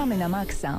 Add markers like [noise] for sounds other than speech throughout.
Gramy na maksa.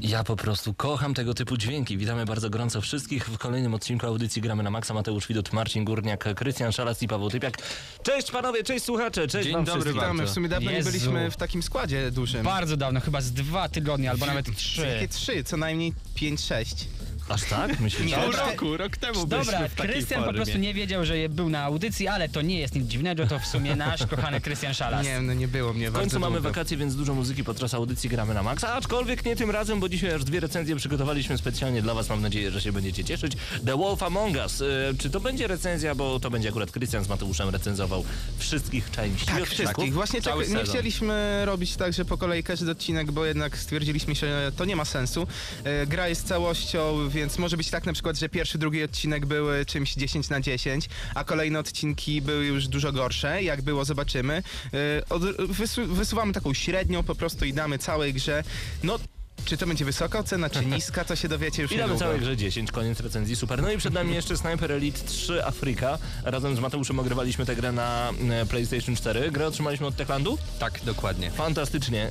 Ja po prostu kocham tego typu dźwięki. Witamy bardzo gorąco wszystkich w kolejnym odcinku audycji Gramy na Maksa. Mateusz Widut, Marcin Górniak, Krystian Szalas i Paweł Typiak. Cześć panowie, cześć słuchacze, cześć Dzień wam dobry, wszystkim. witamy. W sumie dawno Jezu. nie byliśmy w takim składzie dużym. Bardzo dawno, chyba z dwa tygodnie, albo nawet trzy. Jakie trzy, co najmniej pięć, sześć. Aż tak? Myślisz? Nie, Pół roku, rok temu Dobra, Krystian po prostu nie wiedział, że je- był na audycji, ale to nie jest nic dziwnego, to w sumie nasz kochany Krystian Szalas. Nie, no nie było mnie W bardzo końcu mamy długo. wakacje, więc dużo muzyki podczas audycji gramy na maksa, aczkolwiek nie tym razem, bo dzisiaj aż dwie recenzje przygotowaliśmy specjalnie dla was. Mam nadzieję, że się będziecie cieszyć. The Wolf Among Us. E, czy to będzie recenzja, bo to będzie akurat Krystian z Mateuszem recenzował wszystkich części Tak, odcinków. wszystkich. Właśnie Cały tak, nie sezon. chcieliśmy robić tak, że po kolei każdy odcinek, bo jednak stwierdziliśmy, że to nie ma sensu. E, Gra jest całością, więc może być tak na przykład, że pierwszy, drugi odcinek były czymś 10 na 10, a kolejne odcinki były już dużo gorsze. Jak było, zobaczymy. E, Od, wysu, wysuwamy taką średnią po prostu i damy całej grze. No, czy to będzie wysoka ocena, czy [laughs] niska, to się dowiecie już I damy niedługo. całej grze 10, koniec recenzji, super. No i przed nami jeszcze Sniper Elite 3 Afryka. Razem z Mateuszem ogrywaliśmy tę grę na e, PlayStation 4. Grę otrzymaliśmy od Techlandu? Tak, dokładnie. Fantastycznie. E,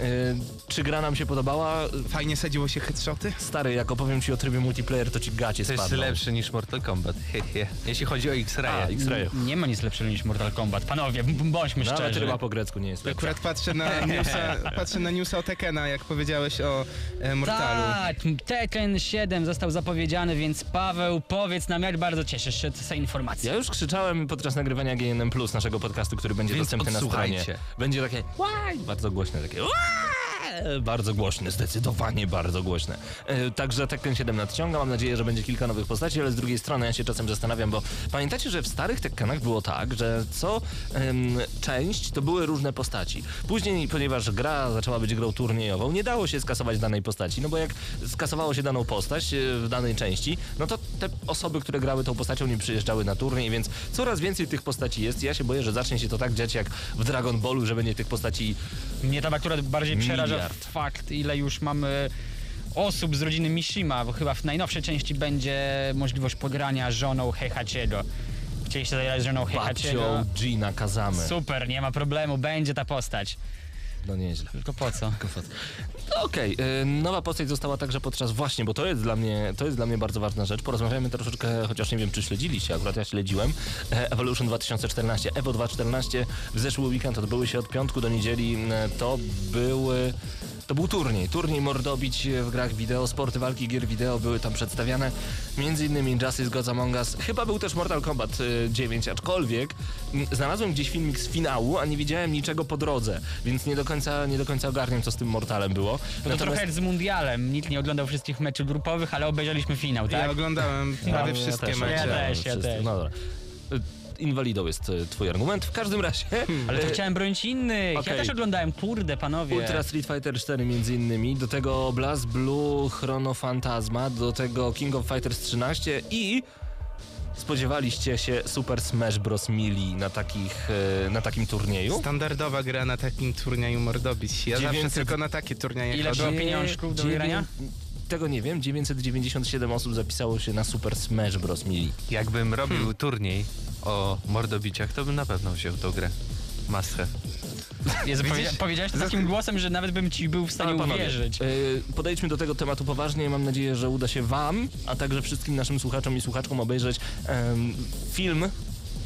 Czy gra nam się podobała? Fajnie sadziło się headshoty? Stary, jak opowiem ci o trybie multiplayer, to ci gacie To jest spadną. lepsze niż Mortal Kombat. Hehe. Jeśli chodzi o A, X-Ray. X-Ray. Nie ma nic lepszego niż Mortal Kombat. Panowie, bądźmy Nawet szczerzy. ryba po grecku nie jest lepsza. Akurat patrzę na [laughs] newsa, patrzę na newsa o Tekena, jak powiedziałeś o e, Mortalu. Tak, Tekken 7 został zapowiedziany, więc Paweł, powiedz nam, jak bardzo cieszysz się z tej informacji. Ja już krzyczałem podczas nagrywania GNM Plus naszego podcastu, który będzie Więc dostępny na stronie. Będzie takie łaj, bardzo głośne, takie łaj, bardzo głośne, zdecydowanie bardzo głośne. E, Także Tekken 7 nadciąga, mam nadzieję, że będzie kilka nowych postaci, ale z drugiej strony ja się czasem zastanawiam, bo pamiętacie, że w starych Tekkenach było tak, że co em, część to były różne postaci. Później, ponieważ gra zaczęła być grą turniejową, nie dało się skasować danej postaci, no bo jak skasowało się daną postać e, w danej części, no to te osoby, które grały tą postacią nie przyjeżdżały na turniej, więc coraz więcej tych postaci jest. Ja się boję, że zacznie się to tak dziać jak w Dragon Ballu, że będzie tych postaci Mnie tam akurat bardziej przeraża Miliard. fakt, ile już mamy osób z rodziny Mishima, bo chyba w najnowszej części będzie możliwość pogrania żoną Heihachiego. Chcieliście zagrać żoną Heihachiego? babcią Gina Kazamy. Super, nie ma problemu, będzie ta postać. No nieźle. Tylko po co? No Okej, y, nowa postać została także podczas właśnie, bo to jest dla mnie, to jest dla mnie bardzo ważna rzecz. Porozmawiamy troszeczkę, chociaż nie wiem, czy śledziliście, akurat ja śledziłem. E, Evolution 2014, Evo 2014 w zeszły weekend odbyły się od piątku do niedzieli. E, To były to był turniej, turniej mordobić w grach wideo, sporty walki gier wideo były tam przedstawiane, między innymi Justice Gods Among Us, chyba był też Mortal Kombat y, 9, aczkolwiek m, znalazłem gdzieś filmik z finału, a nie widziałem niczego po drodze, więc nie do końca, nie do końca ogarniam, co z tym Mortalem było. No to Natomiast- trochę jak z mundialem. Nikt nie oglądał wszystkich meczów grupowych, ale obejrzeliśmy finał, Ja tak? oglądałem No, prawie ja wszystkie też, mecze. Ja też, ja wszyscy. też. No dobra. Y, Inwalidą jest y, twój argument. W każdym razie... [laughs] Ale to y, chciałem bronić innych. Okej. Ja też oglądałem, kurde, panowie. Ultra Street Fighter 4 między innymi, do tego Blast Blue Chrono Phantasma, do tego King of Fighters 13 i spodziewaliście się Super Smash Bros. Melee na, takich, e, na takim turnieju? Standardowa gra na takim turnieju mordobić. Ja 900 zawsze tylko na takie turnieje Ile chodzę. było pieniążków do wygrania? Tego nie wiem, 997 osób zapisało się na Super Smash Bros. Melee. Jakbym robił turniej o mordobiciach, to bym na pewno wziął tą grę. Must have. Jezu, powiedzia- powiedziałeś to takim głosem, że nawet bym ci był w stanie panowie, uwierzyć. e, Podejdźmy do tego tematu poważnie. Mam nadzieję, że uda się Wam, a także wszystkim naszym słuchaczom i słuchaczkom obejrzeć em, film,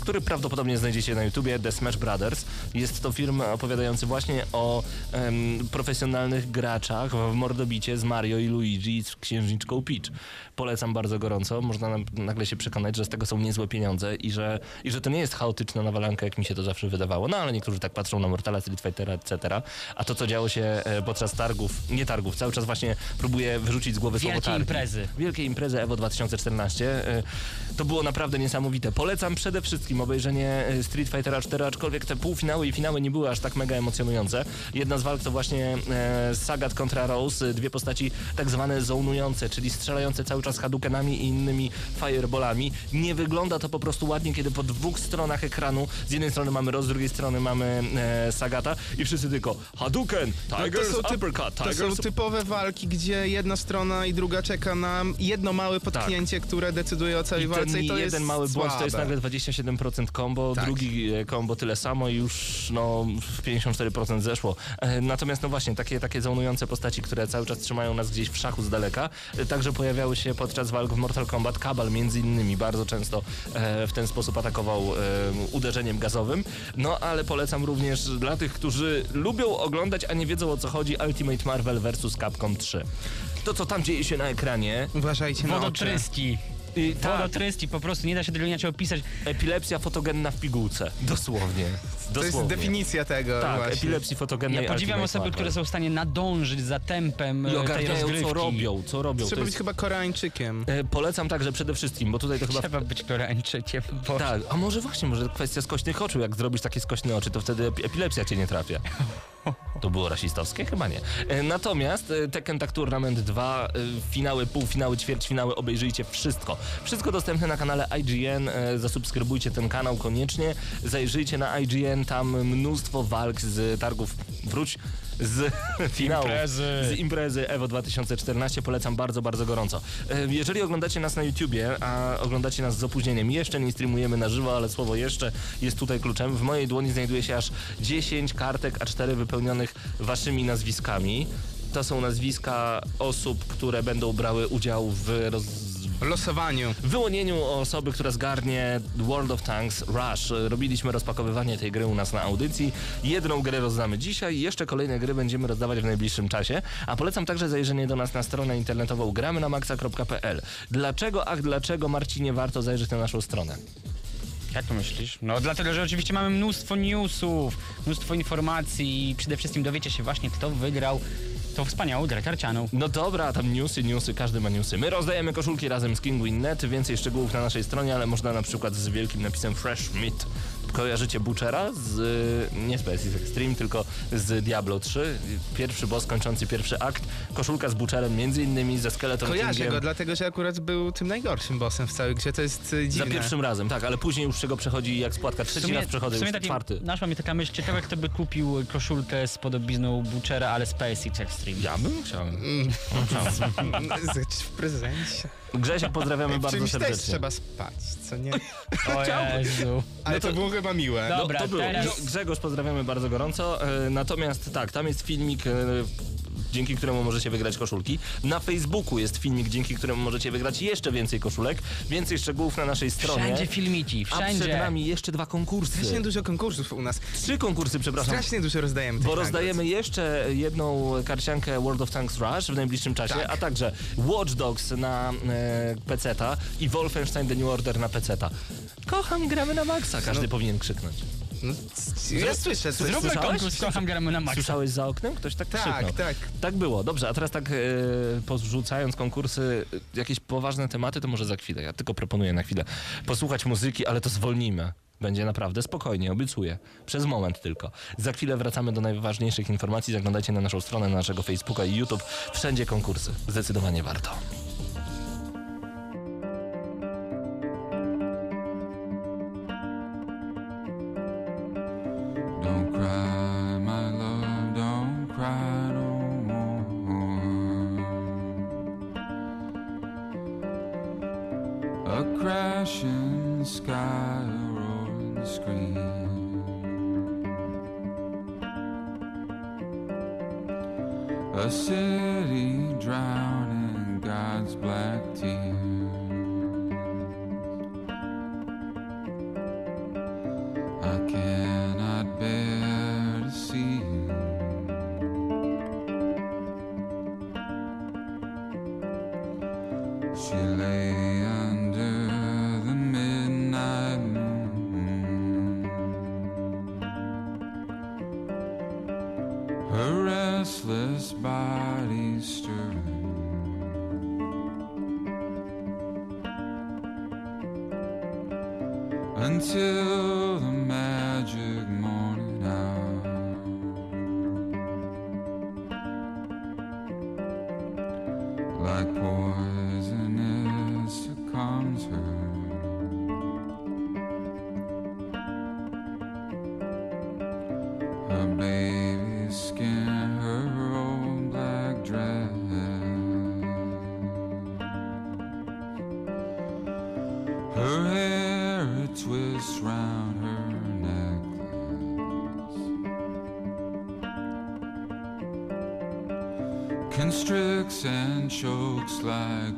który prawdopodobnie znajdziecie na YouTubie, The Smash Brothers. Jest to film opowiadający właśnie o em, profesjonalnych graczach w mordobicie z Mario i Luigi i z księżniczką Peach. Polecam bardzo gorąco. Można nagle się przekonać, że z tego są niezłe pieniądze i że, i że to nie jest chaotyczna nawalanka, jak mi się to zawsze wydawało. No ale niektórzy tak patrzą na Mortala, Street Fightera, etc. A to, co działo się e, podczas targów, nie targów, cały czas właśnie próbuję wyrzucić z głowy słowo Wielkie targi. imprezy. Wielkie imprezy EVO 2014. E, To było naprawdę niesamowite. Polecam przede wszystkim obejrzenie e, Street Fightera 4, aczkolwiek te półfinały i finały nie były aż tak mega emocjonujące. Jedna z walk to właśnie e, Sagat kontra Rose, e, dwie postaci tak zwane zonujące, czyli strzelające cały czas hadukenami i innymi fireballami. Nie wygląda to po prostu ładnie, kiedy po dwóch stronach ekranu, z jednej strony mamy Rose, z drugiej strony mamy e, Sagata i wszyscy tylko Hadouken, Tigers, No to, są Uppercut, to Tigers, są typowe walki, gdzie jedna strona i druga czeka na jedno małe potknięcie, które decyduje o całej Tak. I walce i to jeden jest mały błąd to jest słabe. nagle 27% combo, Tak. drugi e, combo tyle samo i już no w 54% zeszło. E, Natomiast no właśnie, takie, takie zonujące postaci, które cały czas trzymają nas gdzieś w szachu z daleka, e, także pojawiały się podczas walk w Mortal Kombat. Kabal między innymi bardzo często e, w ten sposób atakował e, uderzeniem gazowym. No ale polecam również dla tych, którzy lubią oglądać, a nie wiedzą o co chodzi Ultimate Marvel vs. Capcom 3. To, co tam dzieje się na ekranie, Uważajcie na oczy. Wodotryski. I tak, Wodotryski, po prostu nie da się tego inaczej opisać. Epilepsja fotogenna w pigułce. Dosłownie. To jest Dosłownie. definicja tego Tak, właśnie. epilepsji fotogennej. Ja podziwiam osoby, Marvel. które są w stanie nadążyć za tempem I e, tej ogarniają, rozgrywki. co robią, co robią. Trzeba to być jest... chyba Koreańczykiem. e, Polecam także przede wszystkim, bo tutaj to chyba... Trzeba być Koreańczykiem, bo Tak, a może właśnie, może kwestia skośnych oczu. Jak zrobisz takie skośne oczy, to wtedy epi- epilepsja cię nie trafia. To było rasistowskie? Chyba nie. E, Natomiast e, Tekken Tag Tournament 2, e, finały, półfinały, ćwierćfinały, obejrzyjcie wszystko. Wszystko dostępne na kanale IGN. e, Zasubskrybujcie ten kanał koniecznie. Zajrzyjcie na IGN, tam mnóstwo walk z targów. Wróć z [laughs] finału. Imprezy. Z imprezy EVO 2014. Polecam bardzo, bardzo gorąco. E, Jeżeli oglądacie nas na YouTubie, a oglądacie nas z opóźnieniem, jeszcze nie streamujemy na żywo, ale słowo jeszcze jest tutaj kluczem. W mojej dłoni znajduje się aż 10 kartek A4 wypełnionych waszymi nazwiskami. To są nazwiska osób, które będą brały udział w roz... W losowaniu. w wyłonieniu osoby, która zgarnie World of Tanks Rush. Robiliśmy rozpakowywanie tej gry u nas na audycji. Jedną grę rozdamy dzisiaj, jeszcze kolejne gry będziemy rozdawać w najbliższym czasie. A polecam także zajrzenie do nas na stronę internetową gramy na maxa.pl. Dlaczego, ach dlaczego Marcinie warto zajrzeć na naszą stronę? Jak to myślisz? No dlatego, że oczywiście mamy mnóstwo newsów, mnóstwo informacji i przede wszystkim dowiecie się właśnie, kto wygrał tą wspaniałą grę karcianą. No dobra, tam newsy, newsy, każdy ma newsy. My rozdajemy koszulki razem z Kinguin.net, więcej szczegółów na naszej stronie, ale można na przykład z wielkim napisem Fresh Meat. Kojarzycie Butchera z, y, nie z PSX Extreme, tylko z Diablo 3. Pierwszy boss kończący pierwszy akt. Koszulka z Butcherem, między innymi ze Skeleton Kojarzę Kingiem. go, dlatego że akurat był tym najgorszym bossem w całej grze. To jest Za dziwne. pierwszym razem, tak, ale później już czego przechodzi jak spłatka. Trzeci raz przechodzę, sumie już taki, czwarty. naszła mi taka myśl, ciekawe kto by kupił koszulkę z podobizną Butchera, ale z PSX Extreme. Ja bym chciał. [laughs] Z- W prezencie. Grzesiek, pozdrawiamy W bardzo czymś też serdecznie. trzeba spać, co nie? O [laughs] Jezu. Ale to, było chyba miłe. Dobra, no, to było. teraz- Grze- Grzegorz, pozdrawiamy bardzo gorąco. E, natomiast tak, tam jest filmik, e, dzięki któremu możecie wygrać koszulki. Na Facebooku jest filmik, dzięki któremu możecie wygrać jeszcze więcej koszulek. Więcej szczegółów na naszej stronie. Wszędzie filmiki, A przed wszędzie. nami jeszcze dwa konkursy. Strasznie dużo konkursów u nas. Trzy konkursy, przepraszam. Strasznie dużo rozdajemy Bo nagród. rozdajemy jeszcze jedną karciankę World of Tanks Rush w najbliższym czasie, Tak. a także Watch Dogs na e, PC-ta i Wolfenstein The New Order na PC-ta. Kocham, gramy na maksa, każdy No. powinien krzyknąć. No, ja słyszę coś. Zróbmy Słyszałeś? konkurs, kocham gramy na maksa. Słyszałeś za oknem? Ktoś tak, Tak, krzyknął. tak. Tak było. Dobrze, a teraz tak e, porzucając konkursy, e, jakieś poważne tematy, to może za chwilę. Ja tylko proponuję na chwilę posłuchać muzyki, ale to zwolnimy. Będzie naprawdę spokojnie, obiecuję. Przez moment tylko. Za chwilę wracamy do najważniejszych informacji. Zaglądajcie na naszą stronę, na naszego Facebooka i YouTube. Wszędzie konkursy. Zdecydowanie warto. My love, don't cry no more. A crashing slide.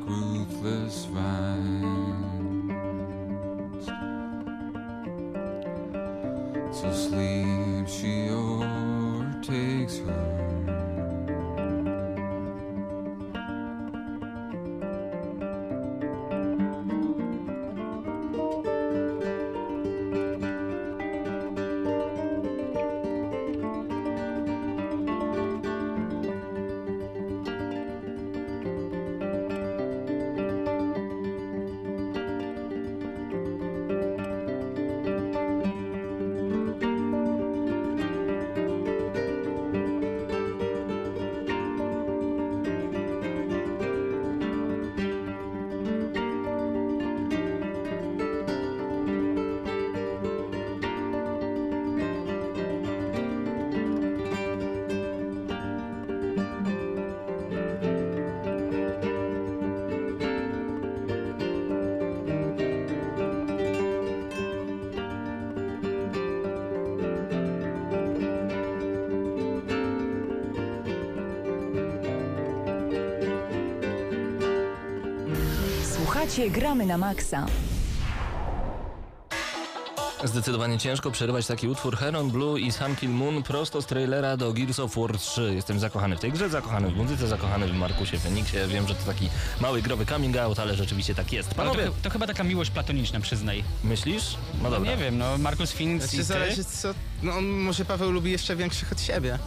Słuchacie Gramy na Maxa. Zdecydowanie ciężko przerywać taki utwór Heron Blue i Sun Kill Moon prosto z trailera do Gears of War 3. Jestem zakochany w tej grze, zakochany w muzyce, zakochany w Markusie Feniksie. Wiem, że to taki mały growy coming out, ale rzeczywiście tak jest. To, Panowie, chy- to chyba taka miłość platoniczna, przyznaj. myślisz? No No dobra. nie wiem, no Markus Phoenix Znaczy i ty? zależy co... No może Paweł lubi jeszcze większych od siebie.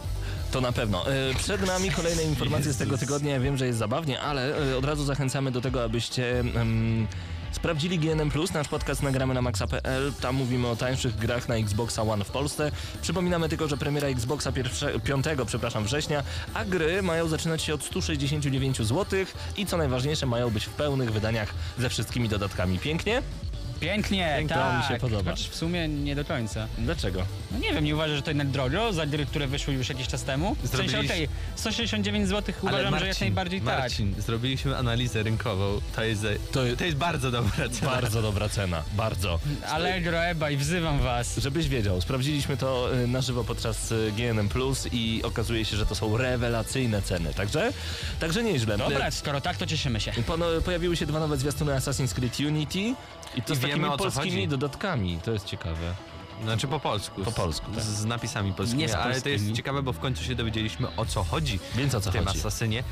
To na pewno. E, Przed nami kolejne informacje z tego tygodnia. Ja wiem, że jest zabawnie, ale e, od razu zachęcamy do tego, abyście em, sprawdzili GNM+, nasz podcast nagramy na maxa.pl. Tam mówimy o tańszych grach na Xboxa One w Polsce. Przypominamy tylko, że premiera Xboxa pierwsze, 5 przepraszam, września, a gry mają zaczynać się od 169 zł i co najważniejsze, mają być w pełnych wydaniach ze wszystkimi dodatkami. Pięknie? Pięknie, Pięknie, tak. to mi się podoba. Chociaż w sumie nie do końca. Dlaczego? No nie wiem, nie uważasz, że to jednak drogo za gry, które wyszły już jakiś czas temu? W sensie, Zrobiliś- okej, 169 zł uważam, że jak najbardziej tak. Marcin, zrobiliśmy analizę rynkową. To jest, To- to, jest bardzo dobra cena. Bardzo dobra cena, bardzo. Allegro, ebay, wzywam was. Żebyś wiedział, sprawdziliśmy to y, na żywo podczas y, GNM Plus i okazuje się, że to są rewelacyjne ceny. Także, także nieźle. Dobra, skoro tak, to cieszymy się. Pono, pojawiły się dwa nowe zwiastuny Assassin's Creed Unity i to I z wiemy, takimi polskimi chodzi. dodatkami. To jest ciekawe. Znaczy po polsku. Po polsku, tak. Z, z napisami polskimi. Nie z ale to jest ciekawe, bo w końcu się dowiedzieliśmy o co chodzi Więc o co w tym chodzi? asasynie.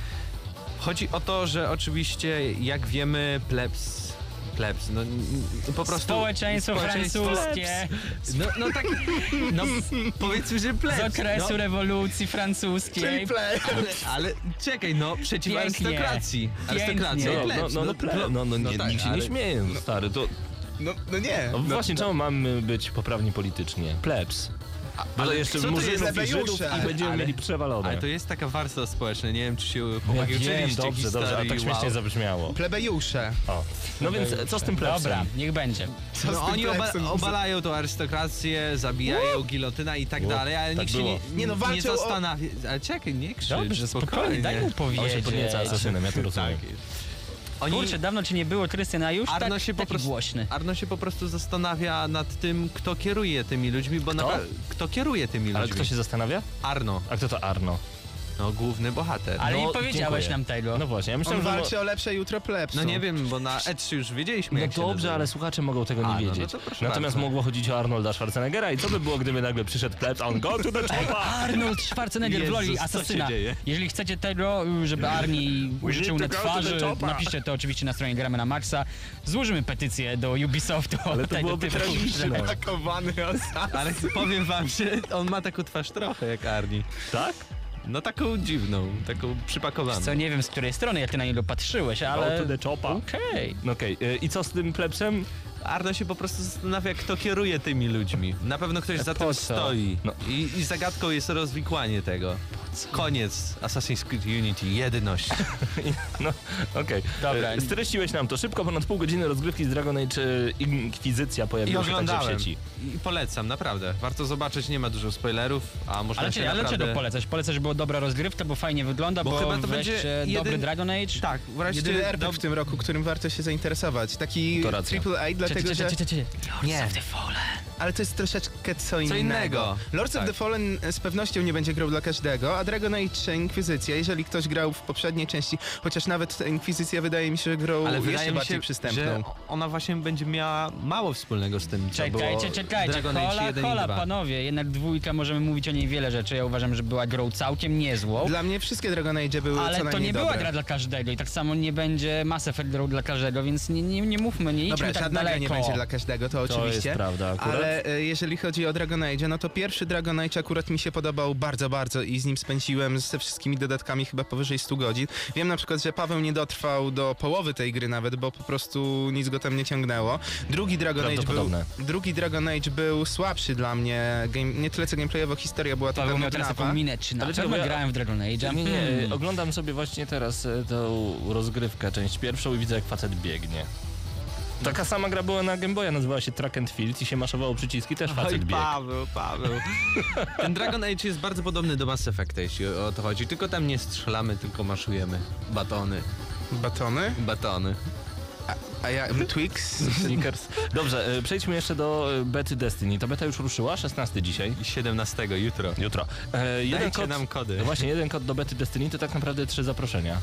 Chodzi o to, że oczywiście, jak wiemy, plebs. Plebs, no po prostu. Społeczeństwo francuskie No, no tak. No powiedzmy, że plebs. z okresu no, rewolucji francuskiej. play. ale, ale czekaj, no przeciw Pięknie. arystokracji. Arystokracja No, no, plebs. no, no, ple, no, no, nie, tak, nikt się nie ale- śmieje, stary. To, No, no nie. no, właśnie, czemu mamy być poprawni politycznie? Plebs. Ale jeszcze co to jest murzynów i Żydów i będziemy Ale- mieli przewalone. Ale to jest taka warstwa społeczna, nie wiem czy się ja chłopaki wiem, uczyliście dobrze, dobrze, ale tak śmiesznie wow. zabrzmiało. Plebejusze. O. No więc co z tym plebsem? Dobra, niech będzie. Co z No tym oni oba, obalają tą arystokrację, zabijają gilotyna i tak dalej, ale tak nikt się było. nie, Nie no, nie walczą o- zastanawia. Ale czekaj, nie krzycz, Dobrze, spokojnie, daj mu On się powiedzieć. podnieca asasynem, ja to rozumiem. Oni, Kurczę, dawno ci nie było, Krystian, a już Arno tak, się po taki prostu- głośny. Arno się po prostu zastanawia nad tym, kto kieruje tymi ludźmi, bo Kto? napra- kto kieruje tymi Ale ludźmi? kto się zastanawia? Arno, A kto to Arno? No główny bohater. Ale No, nie powiedziałeś dziękuję. nam tego. No właśnie, ja myślałem, On że... walczy o lepsze jutro plebsu. No nie wiem, bo na E3 już wiedzieliśmy No jak się dobrze, nazywa. ale słuchacze mogą tego nie A, no, no wiedzieć. to proszę Natomiast bardzo. mogło chodzić o Arnolda Schwarzeneggera i co by było, gdyby nagle przyszedł plebs, a on go to the [laughs] chopper! Arnold Schwarzenegger w Jezus, roli co się asasyna. dzieje? Jeżeli chcecie tego, żeby Arni użyczył na need to go to the twarzy, napiszcie to oczywiście na stronie Gramy na Maxa. Złożymy petycję do Ubisoftu. o Ale to tego byłoby tragiczne. osad. Ale powiem wam, że on ma taką twarz trochę jak Arni. Tak? No taką dziwną, taką przypakowaną. Co nie wiem z której strony, jak ty na niego patrzyłeś, ale... to the chopa. Okej. No okej, y, i co z tym plebsem? Arno się po prostu zastanawia, kto kieruje tymi ludźmi. Na pewno ktoś za Po tym co? stoi. No. I, I zagadką jest rozwikłanie tego. Koniec Assassin's Creed Unity, jedność. [laughs] No, okej. Dobra. Y, Streściłeś nam to szybko, ponad pół godziny rozgrywki z Dragon Age Inkwizycja I pojawiła się także w sieci. I polecam, naprawdę. Warto zobaczyć, nie ma dużo spoilerów, a można Ale, się czy, ale naprawdę... czego polecasz? Polecasz, było dobra rozgrywka, bo fajnie wygląda, Bo bo, chyba to będzie dobry jeden- Dragon Age. Tak, wreszcie... Jedyny RPG dob- w tym roku, którym warto się zainteresować. Taki. AAA, dlatego że... Nie. Ale to jest troszeczkę co innego. innego. Lords Tak. of the Fallen z pewnością nie będzie grał dla każdego, a Dragon Age Inkwizycja, jeżeli ktoś grał w poprzedniej części, chociaż nawet ta Inkwizycja wydaje mi się, że grał Ale jeszcze mi bardziej się, przystępną. że ona właśnie będzie miała mało wspólnego z tym, co było Czekajcie, czekajcie, Dragon Age hola, 1 hola, i 2. panowie, jednak dwójka, możemy mówić o niej wiele rzeczy, ja uważam, że była grą całkiem niezłą. Dla mnie wszystkie Dragon Age były co Ale to najmniej nie była dobre. gra dla każdego i tak samo nie będzie Mass Effect grą dla każdego, więc nie, nie, nie mówmy, nie idźmy Dobra, tak żadna gra daleko. nie będzie dla każdego, to, To oczywiście. jest prawda akurat. Ale e, jeżeli chodzi o Dragon Age, no to pierwszy Dragon Age akurat mi się podobał bardzo, bardzo i z nim spędziłem ze wszystkimi dodatkami chyba powyżej 100 godzin. Wiem na przykład, że Paweł nie dotrwał do połowy tej gry nawet, bo po prostu nic go tam nie ciągnęło. Drugi Dragon Age był, drugi Dragon Age był słabszy dla mnie, game, nie tyle co gameplayowo, historia była Paweł taka miał teraz taką nudnawa. minę, czy na pewno ja- grałem w Dragon Age? Nie, nie, y, oglądam sobie właśnie teraz y, tą rozgrywkę, część pierwszą i widzę jak facet biegnie. Taka sama gra była na Game Boya, nazywała się Track and Field i się maszowało przyciski, też facet Oj, biegł. Paweł, Paweł. [laughs] Ten Dragon Age jest bardzo podobny do Mass Effecta, jeśli o to chodzi. Tylko tam nie strzelamy, tylko maszujemy. Batony. Batony? Batony. A ja Twix? [laughs] Snickers. Dobrze, y, przejdźmy jeszcze do y, bety Destiny. Ta beta już ruszyła, 16 dzisiaj. I 17 jutro. Jutro. E, jeden Dajcie kod, nam kody. No właśnie, jeden kod do bety Destiny to tak naprawdę trzy zaproszenia.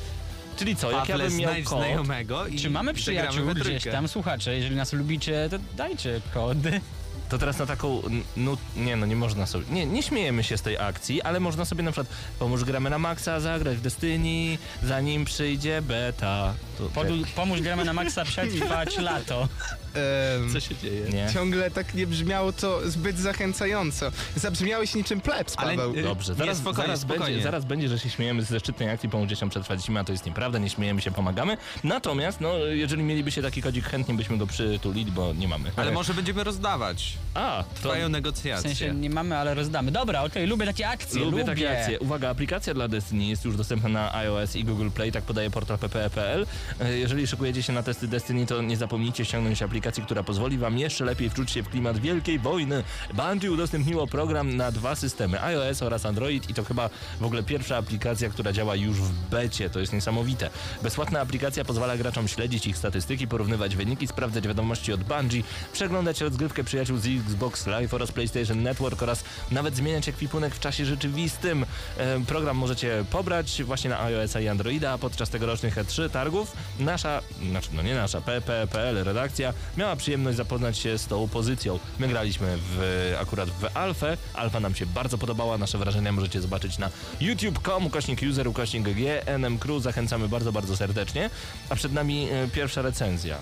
Czyli co, jak ja Pawle, bym miał znajdź kod... znajomego i Czy mamy zagramy przyjaciół we gdzieś trójkę. tam? Słuchacze, jeżeli nas lubicie, to dajcie kody. To teraz na taką, no nie no, nie można sobie, nie, nie śmiejemy się z tej akcji, ale można sobie na przykład, pomóż gramy na maksa, zagrać w Destiny, zanim przyjdzie beta. To, Podu- pomóż gramy na maksa przetrwać lato. Em, Co się dzieje? nie? Ciągle tak nie brzmiało to zbyt zachęcająco. Zabrzmiałeś niczym plebs, Ale, Paweł. y, Dobrze, Nie, zaraz, spokojnie, zaraz, spokojnie. Będzie, zaraz będzie, że się śmiejemy ze szczytnej akcji, pomóż dzieciom przetrwać zimę, a to jest nieprawda, nie śmiejemy się, pomagamy. Natomiast, no, jeżeli mielibyście taki kodzik, chętnie byśmy go przytulili, bo nie mamy. Ale może będziemy rozdawać. A, to Trwają W negocjacje. sensie nie mamy, ale rozdamy. Dobra, okej, lubię takie akcje, Lubię, lubię. takie akcje. Uwaga, aplikacja dla Destiny jest już dostępna na iOS i Google Play, tak podaje portal ppe.pl. E, Jeżeli szykujecie się na testy Destiny, to nie zapomnijcie ściągnąć aplikacji, która pozwoli wam jeszcze lepiej wczuć się w klimat wielkiej wojny. Bungie udostępniło program na dwa systemy, iOS oraz Android i to chyba w ogóle pierwsza aplikacja, która działa już w becie. To jest niesamowite. Bezpłatna aplikacja pozwala graczom śledzić ich statystyki, porównywać wyniki, sprawdzać wiadomości od Bungie, przeglądać rozgrywkę przyjaciół z Xbox Live oraz PlayStation Network oraz nawet zmieniać ekwipunek w czasie rzeczywistym. E, Program możecie pobrać właśnie na iOS-a i Androida, podczas tegorocznych E3 targów nasza, znaczy no nie nasza, pp.pl redakcja miała przyjemność zapoznać się z tą pozycją. My graliśmy w, akurat w Alfę, Alfa nam się bardzo podobała, nasze wrażenia możecie zobaczyć na youtube.com, ukośnik user, ukośnik GNM Crew, zachęcamy bardzo, bardzo serdecznie, a przed nami e, pierwsza recenzja.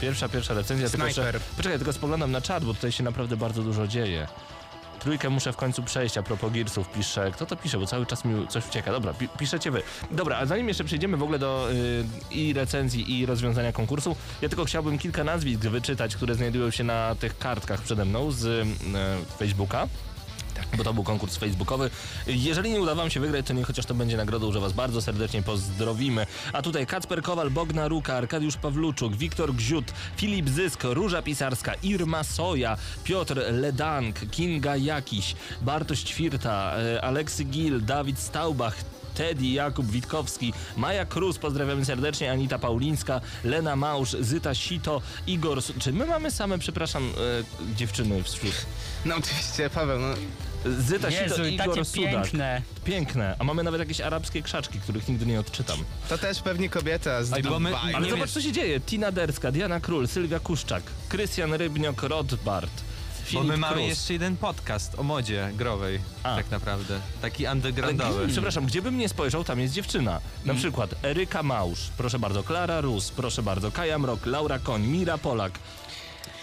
Pierwsza, pierwsza recenzja, tylko Snajper. jeszcze, poczekaj, tylko spoglądam na czat, bo tutaj się naprawdę bardzo dużo dzieje. Trójkę muszę w końcu przejść, a propos Gearsów pisze. Kto to pisze, bo cały czas mi coś ucieka. Dobra, pi piszecie wy. Dobra, a zanim jeszcze przejdziemy w ogóle do y, i recenzji, i rozwiązania konkursu, ja tylko chciałbym kilka nazwisk wyczytać, które znajdują się na tych kartkach przede mną z y, Facebooka. Bo to był konkurs facebookowy. Jeżeli nie uda wam się wygrać, to nie chociaż to będzie nagrodą, że was bardzo serdecznie pozdrowimy. A tutaj Kacper Kowal, Bogna Ruka, Arkadiusz Pawluczuk, Wiktor Gziut, Filip Zysk, Róża Pisarska, Irma Soja, Piotr Ledank, Kinga Jakiś, Bartosz Ćwirta, e, Aleksy Gil, Dawid Staubach, Teddy, Jakub Witkowski, Maja Krus, pozdrawiamy serdecznie, Anita Paulińska, Lena Małż, Zyta Sito, Igor... Czy my mamy same, przepraszam, e, dziewczyny wśród... No oczywiście, Paweł, no, Zyta Jezu, Sito, i Igor takie Sudak. piękne. Piękne, a mamy nawet jakieś arabskie krzaczki, których nigdy nie odczytam. to też pewnie kobieta z bo my- Dubaju. Ale Nie zobacz, wiesz- co się dzieje. Tina Derska, Diana Król, Sylwia Kuszczak, Krystian Rybniok, Rodbart, Bo Filip my mamy Krus. jeszcze jeden podcast o modzie growej, A. tak naprawdę. Taki Ale undergroundowy. gdzie, przepraszam, gdzie bym nie spojrzał, tam jest dziewczyna. Na przykład Eryka Małż, proszę bardzo, Klara Rus, proszę bardzo, Kaja Mrok, Laura Koń, Mira Polak.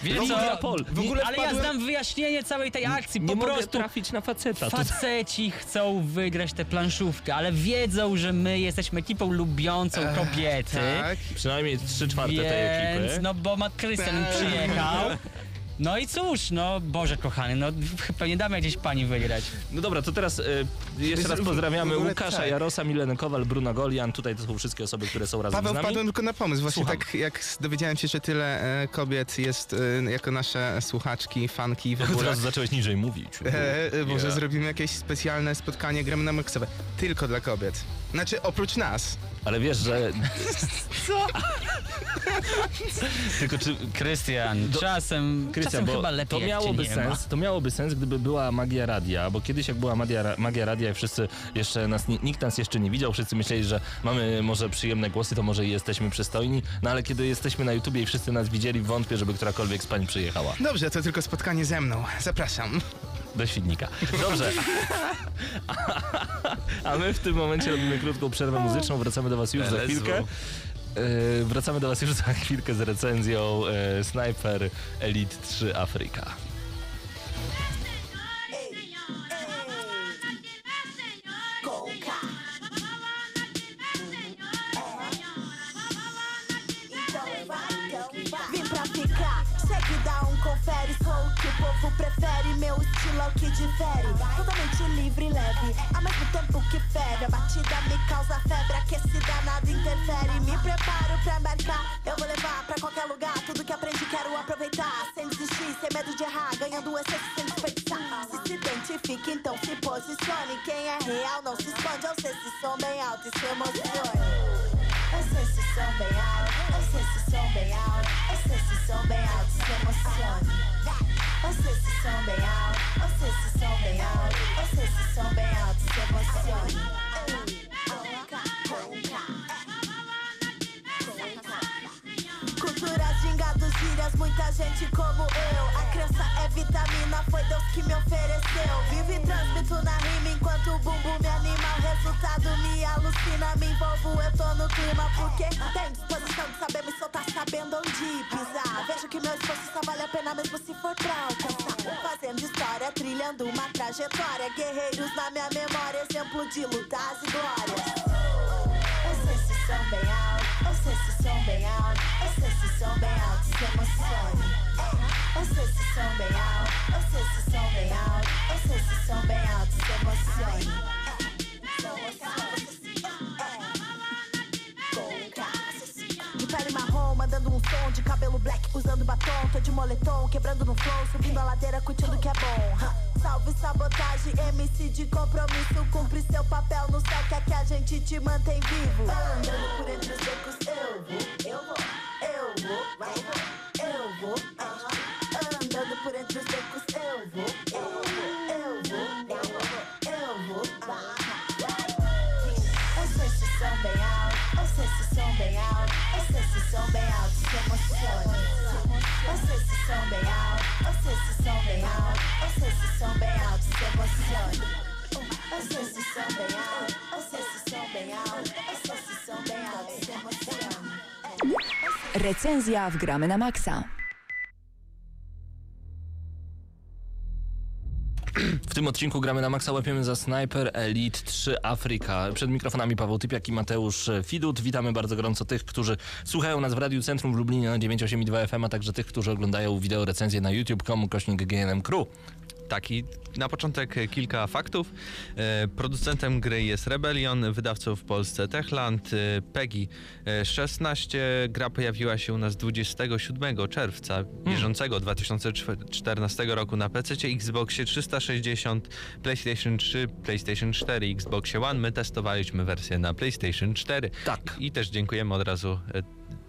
Wiesz co? W ogóle Ale ja wpadłem- znam wyjaśnienie całej tej akcji. Nie po mogę prostu trafić na faceta. To... faceci chcą wygrać tę planszówkę, ale wiedzą, że my jesteśmy ekipą lubiącą kobiety. Tak. Przynajmniej 3 czwarte tej ekipy. Więc, no bo ma Krystian przyjechał. [laughs] No i cóż, no Boże kochany, no chyba nie damy gdzieś pani wygrać. No dobra, to teraz e, jeszcze raz W- pozdrawiamy ogóle Łukasza tak. Jarosa, Milenę Kowal, Bruna Golian. Tutaj to są wszystkie osoby, które są razem Paweł, z nami. wpadłem tylko na pomysł. Właśnie Słucham. tak jak dowiedziałem się, że tyle e, kobiet jest e, jako nasze słuchaczki, fanki w ogóle. Teraz zacząłeś niżej mówić. E, e, może Yeah. zrobimy jakieś specjalne spotkanie, gramy na maksowe. Tylko dla kobiet. Znaczy, oprócz nas. Ale wiesz, że... [laughs] Co? [laughs] Tylko czy... Krystian, Do- czasem, Krystian, czasem bo chyba lepiej to miałoby nie sens, ma. to miałoby sens, gdyby była magia radia, bo kiedyś jak była magia, magia radia i wszyscy jeszcze nas, ni- nikt nas jeszcze nie widział, wszyscy myśleli, że mamy może przyjemne głosy, to może i jesteśmy przystojni, no ale kiedy jesteśmy na YouTubie i wszyscy nas widzieli, wątpię, żeby którakolwiek z pań przyjechała Dobrze, to tylko spotkanie ze mną. Zapraszam. do Świdnika. Dobrze. [laughs] A my w tym momencie robimy krótką przerwę muzyczną, wracamy do was już za chwilkę. Yy, wracamy do was już za chwilkę z recenzją yy, Sniper Elite 3 Afryka. Confere. Sou o que o povo prefere. Meu estilo é o que difere. Totalmente livre e leve, ao mesmo tempo essência sem desperdiçar. Se se identifica, então se posicione. Quem é real não se esconde. Eu sei se som bem alto e se emocione. Eu sei se som bem alto, eu sei se som bem alto, eu sei se som bem alto, se emocione. Eu sei se som bem alto, eu sei se som bem alto, eu sei se som bem alto, se emocione. Culturas, gingados, gírias, muita gente como vitamina, foi Deus que me ofereceu. Vivo e transmito na rima enquanto o bumbum me anima. O resultado me alucina, me envolvo, eu tô no clima. Porque tem disposição de saber me soltar, sabendo onde pisar. Vejo que meu esforço só vale a pena mesmo se for pra alcançar. Fazendo história, trilhando uma trajetória. Guerreiros na minha memória, exemplo de lutas e glórias. Som bem alto, eu sei se som bem alto, eu sei se som bem alto, se emocione. De pele marrom, mandando um som de cabelo black, usando batom, tô de moletom, quebrando no flow, subindo a ladeira, curtindo o que é bom. Salve sabotagem, MC de compromisso, cumpre seu papel no céu, que que a gente te mantém vivo. Andando por entre os becos, eu vou, eu vou, eu vou, vai, vai, eu vou. Andando por entre os becos, eu vou, eu vou, eu vou, eu vou, eu vou. Eu sei se som bem alto, eu sei se som bem alto, eu sei se som bem alto, se emocione. Eu sei se som bem alto, eu sei se som bem alto, eu sei se som bem alto, se emocione. Eu eu eu. Recenzja w Gramy na Maxa. Tym odcinku gramy na maksa, łapiemy za Sniper Elite 3 Afryka. Przed mikrofonami Paweł Typiak i Mateusz Fidut. Witamy bardzo gorąco tych, którzy słuchają nas w Radiu Centrum w Lublinie na 98,2 FM, a także tych, którzy oglądają wideo recenzję na youtube.com kośnik GNM Crew. Tak, i na początek kilka faktów. E, producentem gry jest Rebellion, wydawcą w Polsce Techland, e, PEGI e, 16. Gra pojawiła się u nas 27 czerwca bieżącego 2014 roku na PC, Xboxie 360, PlayStation 3, PlayStation 4, Xboxie One. My testowaliśmy wersję na PlayStation 4. Tak. I też dziękujemy od razu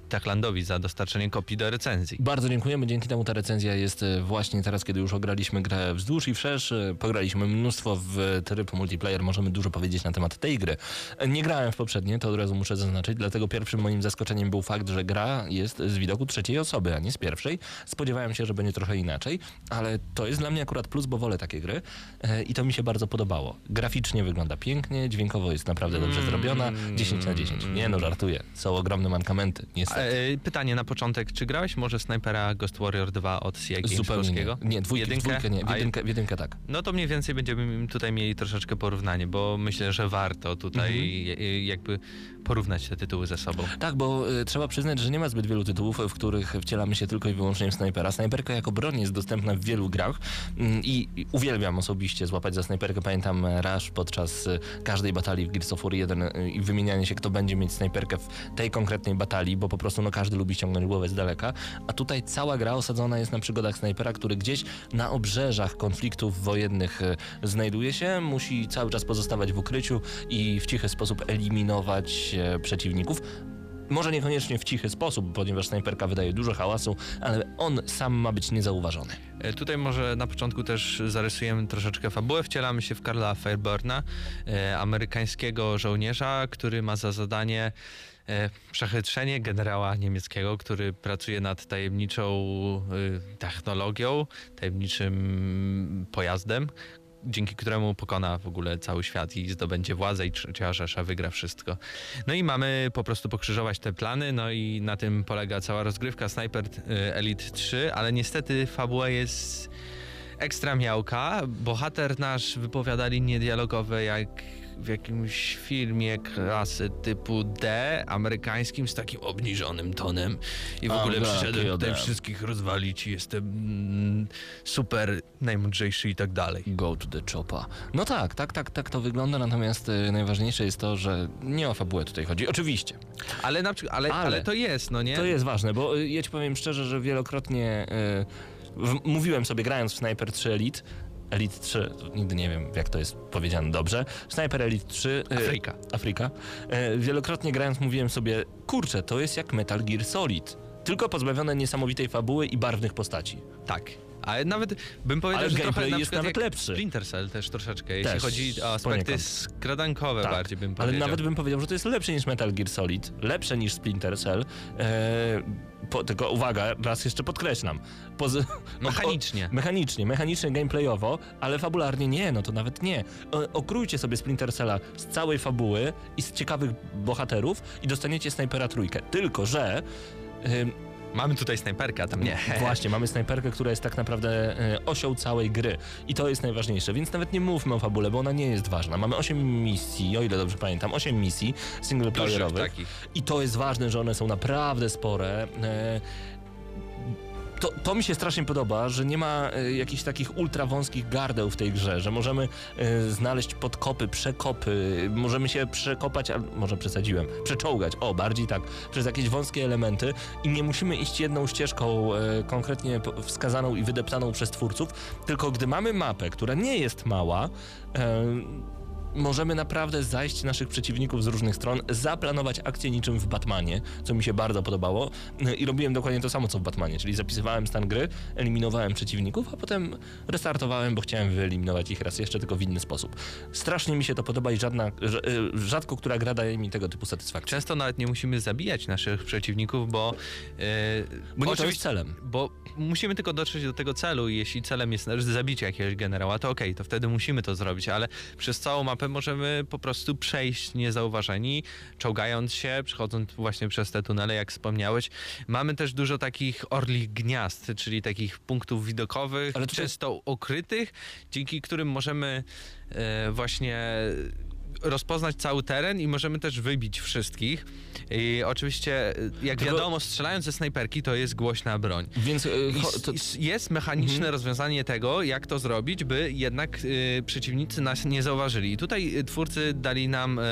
Techlandowi za dostarczenie kopii do recenzji. Bardzo dziękujemy, dzięki temu ta recenzja jest e, właśnie teraz, kiedy już ograliśmy grę wzdłuż i wszerz, e, pograliśmy mnóstwo w tryb multiplayer, możemy dużo powiedzieć na temat tej gry. E, Nie grałem w poprzednie, to od razu muszę zaznaczyć, dlatego pierwszym moim zaskoczeniem był fakt, że gra jest z widoku trzeciej osoby, a nie z pierwszej. Spodziewałem się, że będzie trochę inaczej, ale to jest dla mnie akurat plus, bo wolę takie gry i to mi się bardzo podobało. Graficznie wygląda pięknie, dźwiękowo jest naprawdę dobrze zrobiona, 10 na 10. Nie no, żartuję, są ogromne mankamenty, niestety. E, pytanie na początek, czy grałeś może snajpera Ghost Warrior 2 od CI Games Zupełnie polskiego? nie. Nie, dwójkę, Jedynkę? dwójkę nie. W jedynkę, w jedynkę tak. No to mniej więcej będziemy tutaj mieli troszeczkę porównanie, bo myślę, że warto tutaj Mhm. jakby porównać te tytuły ze sobą. Tak, bo y, trzeba przyznać, że nie ma zbyt wielu tytułów, w których wcielamy się tylko i wyłącznie w snajpera. Snajperka jako broń jest dostępna w wielu grach mm, i i uwielbiam osobiście złapać za snajperkę. Pamiętam Rush podczas y, każdej batalii w Gears of War 1 y, i wymienianie się, kto będzie mieć snajperkę w tej konkretnej batalii, bo po prostu no, każdy lubi ściągnąć głowę z daleka. A tutaj cała gra osadzona jest na przygodach snajpera, który gdzieś na obrzeżach konfliktów wojennych y, znajduje się, musi cały czas pozostawać w ukryciu i w cichy sposób eliminować przeciwników. Może niekoniecznie w cichy sposób, ponieważ snajperka wydaje dużo hałasu, ale on sam ma być niezauważony. E, Tutaj może na początku też zarysujemy troszeczkę fabułę. Wcielamy się w Karla Fairburna, e, amerykańskiego żołnierza, który ma za zadanie e, przechytrzenie generała niemieckiego, który pracuje nad tajemniczą technologią, tajemniczym pojazdem, dzięki któremu pokona w ogóle cały świat i zdobędzie władzę i trzecia Rzesza wygra wszystko. No i mamy po prostu pokrzyżować te plany, no i na tym polega cała rozgrywka Sniper y, Elite 3, ale niestety fabuła jest ekstra miałka. Bohater nasz wypowiadali niedialogowe jak w jakimś filmie klasy typu D, amerykańskim, z takim obniżonym tonem. I w A, ogóle tak, przyszedłem tutaj wszystkich rozwalić i jestem mm, super, najmądrzejszy i tak dalej. Go to the chopa. No tak, tak, tak, tak to wygląda, natomiast y, najważniejsze jest to, że nie o fabułę tutaj chodzi. Oczywiście, Ale, na, przykład- ale, ale, Ale to jest, no nie? to jest ważne, bo y, ja ci powiem szczerze, że wielokrotnie y, w, mówiłem sobie grając w Sniper 3 Elite, Elite 3, to nigdy nie wiem jak to jest powiedziane dobrze, Sniper Elite 3... y, Afryka. Afryka. Y, wielokrotnie grając mówiłem sobie, kurczę, to jest jak Metal Gear Solid, tylko pozbawione niesamowitej fabuły i barwnych postaci. Tak. Ale nawet bym powiedział, Ale że trochę na jest nawet lepszy. Splinter Cell też troszeczkę, jeśli Też, chodzi o aspekty poniekąd. skradankowe bardziej bym Tak, ale powiedział. nawet bym powiedział, że to jest lepsze niż Metal Gear Solid, lepsze niż Splinter Cell. E, po, tylko uwaga, raz jeszcze podkreślam. Pozy- [laughs] Mechanicznie. O, mechanicznie, mechanicznie, gameplayowo, ale fabularnie nie, no to nawet nie. O, okrójcie sobie Splinter Cella z całej fabuły i z ciekawych bohaterów i dostaniecie Snipera trójkę. Tylko, że... Mamy tutaj snajperkę, tam nie. [laughs] Właśnie, mamy snajperkę, która jest tak naprawdę e, osią całej gry. I to jest najważniejsze, więc nawet nie mówmy o fabule, bo ona nie jest ważna. Mamy 8 misji, o ile dobrze pamiętam, 8 misji singleplayerowych. I to jest ważne, że one są naprawdę spore. To, to mi się strasznie podoba, że nie ma e, jakichś takich ultra wąskich gardeł w tej grze, że możemy e, znaleźć podkopy, przekopy, możemy się przekopać, a może przesadziłem, przeczołgać, o, bardziej tak, przez jakieś wąskie elementy i nie musimy iść jedną ścieżką e, konkretnie wskazaną i wydeptaną przez twórców, tylko gdy mamy mapę, która nie jest mała, możemy naprawdę zajść naszych przeciwników z różnych stron, zaplanować akcję niczym w Batmanie, co mi się bardzo podobało i robiłem dokładnie to samo co w Batmanie, czyli zapisywałem stan gry, eliminowałem przeciwników, a potem restartowałem, bo chciałem wyeliminować ich raz jeszcze, tylko w inny sposób. Strasznie mi się to podoba i żadna, y, rzadko która gra daje mi tego typu satysfakcję. Często nawet nie musimy zabijać naszych przeciwników, bo... e, Bo nie to jest celem. Bo musimy tylko dotrzeć do tego celu i jeśli celem jest zabicie jakiegoś generała, to okej, to wtedy musimy to zrobić, ale przez całą mapę możemy po prostu przejść niezauważeni, czołgając się, przechodząc właśnie przez te tunele, jak wspomniałeś. Mamy też dużo takich orlich gniazd, czyli takich punktów widokowych, tutaj- często ukrytych, dzięki którym możemy e, właśnie rozpoznać cały teren i możemy też wybić wszystkich. I oczywiście, e, jak Tylko- wiadomo, strzelając ze snajperki to jest głośna broń. Więc y, s- to, jest mechaniczne rozwiązanie tego, jak to zrobić, by jednak y, przeciwnicy nas nie zauważyli. I tutaj twórcy dali nam y,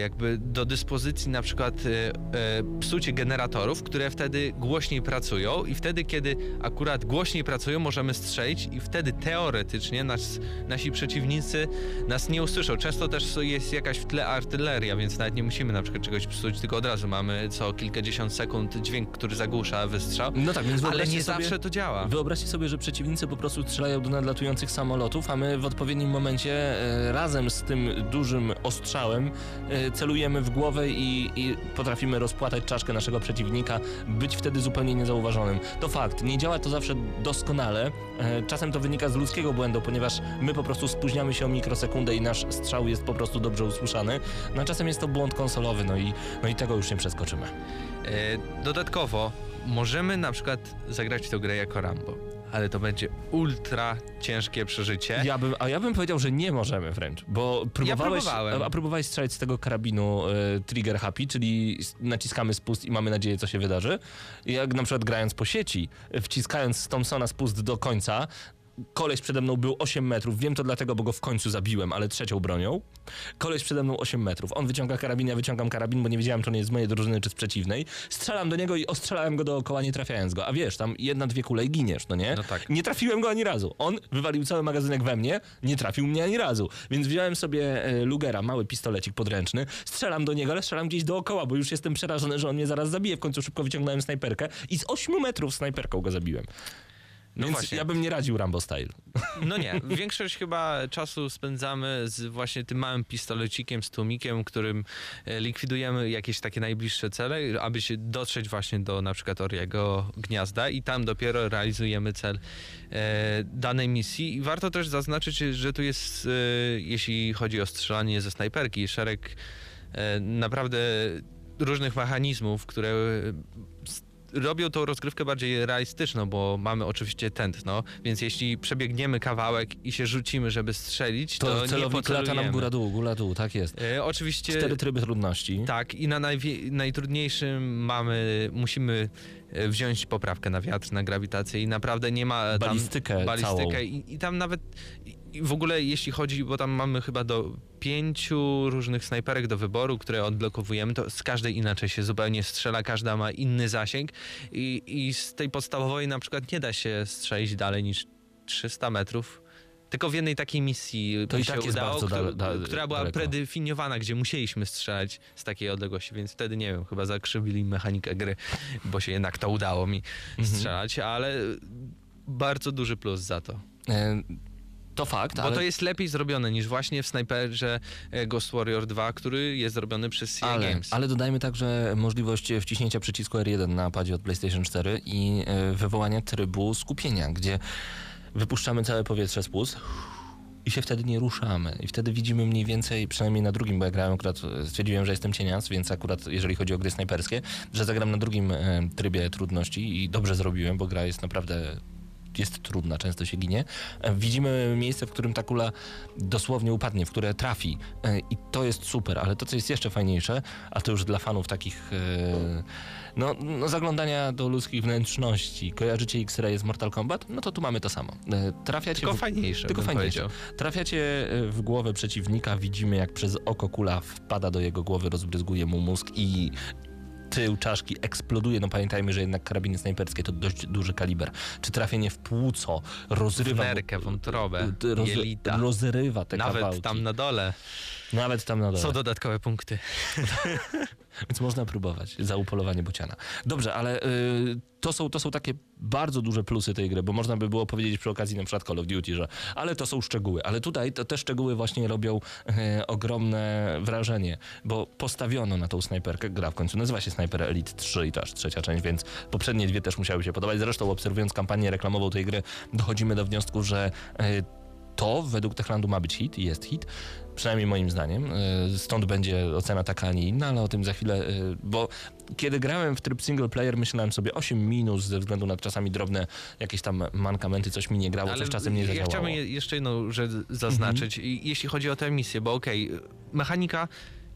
jakby do dyspozycji na przykład y, y, psucie generatorów, które wtedy głośniej pracują i wtedy, kiedy akurat głośniej pracują, możemy strzelić i wtedy teoretycznie nas, nasi przeciwnicy nas nie usłyszą. Często też jest jakaś w tle artyleria, więc nawet nie musimy na przykład czegoś psuć, tylko od razu mamy co kilkadziesiąt sekund dźwięk, który zagłusza wystrzał. no tak, więc Ale nie sobie... zawsze to działa. Wyobraźcie sobie, że przeciwnicy po prostu strzelają do nadlatujących samolotów, a my w odpowiednim momencie e, razem z tym dużym ostrzałem e, celujemy w głowę i, i potrafimy rozpłatać czaszkę naszego przeciwnika, być wtedy zupełnie niezauważonym. To fakt, nie działa to zawsze doskonale. E, Czasem to wynika z ludzkiego błędu, ponieważ my po prostu spóźniamy się o mikrosekundę i nasz strzał jest po prostu dobrze usłyszany. No a czasem jest to błąd konsolowy, no i, no i tego już nie przeskoczymy. E, Dodatkowo możemy na przykład zagrać tę grę jako Rambo, ale to będzie ultra ciężkie przeżycie. Ja bym, a ja bym powiedział, że nie możemy wręcz, bo próbowałeś, próbowałem. a, próbowałeś strzelać z tego karabinu e, trigger happy, czyli naciskamy spust i mamy nadzieję, co się wydarzy. Jak na przykład grając po sieci, wciskając z Thompsona spust do końca, koleś przede mną był 8 metrów, wiem to dlatego, bo go w końcu zabiłem, ale trzecią bronią. Koleś przede mną 8 metrów, on wyciąga karabin, ja wyciągam karabin, bo nie wiedziałem, czy on jest z mojej drużyny, czy z przeciwnej. Strzelam do niego i ostrzelałem go dookoła, nie trafiając go. A wiesz, tam jedna, dwie kule i giniesz, no nie? No tak. Nie trafiłem go ani razu. On wywalił cały magazynek we mnie, nie trafił mnie ani razu. Więc wziąłem sobie e, Lugera, mały pistolecik podręczny, strzelam do niego, ale strzelam gdzieś dookoła, bo już jestem przerażony, że on mnie zaraz zabije. W końcu szybko wyciągnąłem snajperkę i z 8 metrów snajperką go zabiłem. No Więc właśnie. ja bym nie radził Rambo Style. No nie, większość chyba czasu spędzamy z właśnie tym małym pistolecikiem, z tłumikiem, którym e, likwidujemy jakieś takie najbliższe cele, aby się dotrzeć właśnie do na przykład Oriego gniazda i tam dopiero realizujemy cel e, danej misji. I warto też zaznaczyć, że tu jest, e, jeśli chodzi o strzelanie ze snajperki, szereg e, naprawdę różnych mechanizmów, które robią tą rozgrywkę bardziej realistyczną, bo mamy oczywiście tętno, więc jeśli przebiegniemy kawałek i się rzucimy, żeby strzelić, to, To, nie celownik lata nam pocelujemy. góra-dół, góra-dół, tak jest. E, oczywiście Cztery tryby trudności. tak i na najwie- najtrudniejszym mamy, musimy wziąć poprawkę na wiatr, na grawitację i naprawdę nie ma tam Balistykę całą. balistykę i, i tam nawet i w ogóle jeśli chodzi, bo tam mamy chyba do pięciu różnych snajperek do wyboru, które odblokowujemy, to z każdej inaczej się zupełnie strzela, każda ma inny zasięg i, i z tej podstawowej na przykład nie da się strzelić dalej niż 300 metrów. Tylko w jednej takiej misji To mi i się tak udało, bardzo któ- dale- da- która była daleko. predefiniowana, gdzie musieliśmy strzelać z takiej odległości, więc wtedy nie wiem, chyba zakrzywili mechanikę gry, bo się jednak to udało mi Mhm. strzelać, ale bardzo duży plus za to. E, To fakt, Bo ale... to jest lepiej zrobione niż właśnie w Sniperze e, Ghost Warrior 2, który jest zrobiony przez CI Ale, Games. ale dodajmy także możliwość wciśnięcia przycisku R1 na padzie od PlayStation 4 i e, wywołania trybu skupienia, gdzie wypuszczamy całe powietrze z płuc i się wtedy nie ruszamy. I wtedy widzimy mniej więcej, przynajmniej na drugim, bo ja grałem akurat, stwierdziłem, że jestem cienias, więc akurat jeżeli chodzi o gry snajperskie, że zagram na drugim e, trybie trudności i dobrze zrobiłem, bo gra jest naprawdę jest trudna, często się ginie. E, Widzimy miejsce, w którym ta kula dosłownie upadnie, w które trafi E, i to jest super, ale to, co jest jeszcze fajniejsze, a to już dla fanów takich e, no, no zaglądania do ludzkich wnętrzności. Kojarzycie X-Ray z Mortal Kombat? No to tu mamy to samo. E, Trafiacie Tylko w... fajniejsze, Tylko fajniejsze. powiedział. Trafiacie w głowę przeciwnika, widzimy jak przez oko kula wpada do jego głowy, rozbryzguje mu mózg i tył czaszki eksploduje. No pamiętajmy, że jednak karabiny snajperskie to dość duży kaliber. Czy trafienie w płuco rozrywa... Nerkę, wątrobę, roz, jelita. rozrywa te Nawet kawałki. tam na dole Nawet tam na dole. są dodatkowe punkty. [laughs] Więc można próbować za upolowanie bociana. Dobrze, ale y, to, są, to są takie bardzo duże plusy tej gry, bo można by było powiedzieć przy okazji na przykład Call of Duty, że ale to są szczegóły. Ale tutaj to, te szczegóły właśnie robią e, ogromne wrażenie, bo postawiono na tą snajperkę. Gra w końcu nazywa się Sniper Elite 3 i to aż trzecia część, więc poprzednie dwie też musiały się podobać. Zresztą obserwując kampanię reklamową tej gry, dochodzimy do wniosku, że e, to według Techlandu ma być hit i jest hit. Przynajmniej moim zdaniem. Y, Stąd będzie ocena taka, a nie inna, ale o tym za chwilę, y, bo kiedy grałem w tryb single player, myślałem sobie 8 minus ze względu na czasami drobne jakieś tam mankamenty, coś mi nie grało, coś czasem nie ja zadziałało. chciałbym je- jeszcze jedną rzecz zaznaczyć, Mhm. Jeśli chodzi o tę misję, bo okej, mechanika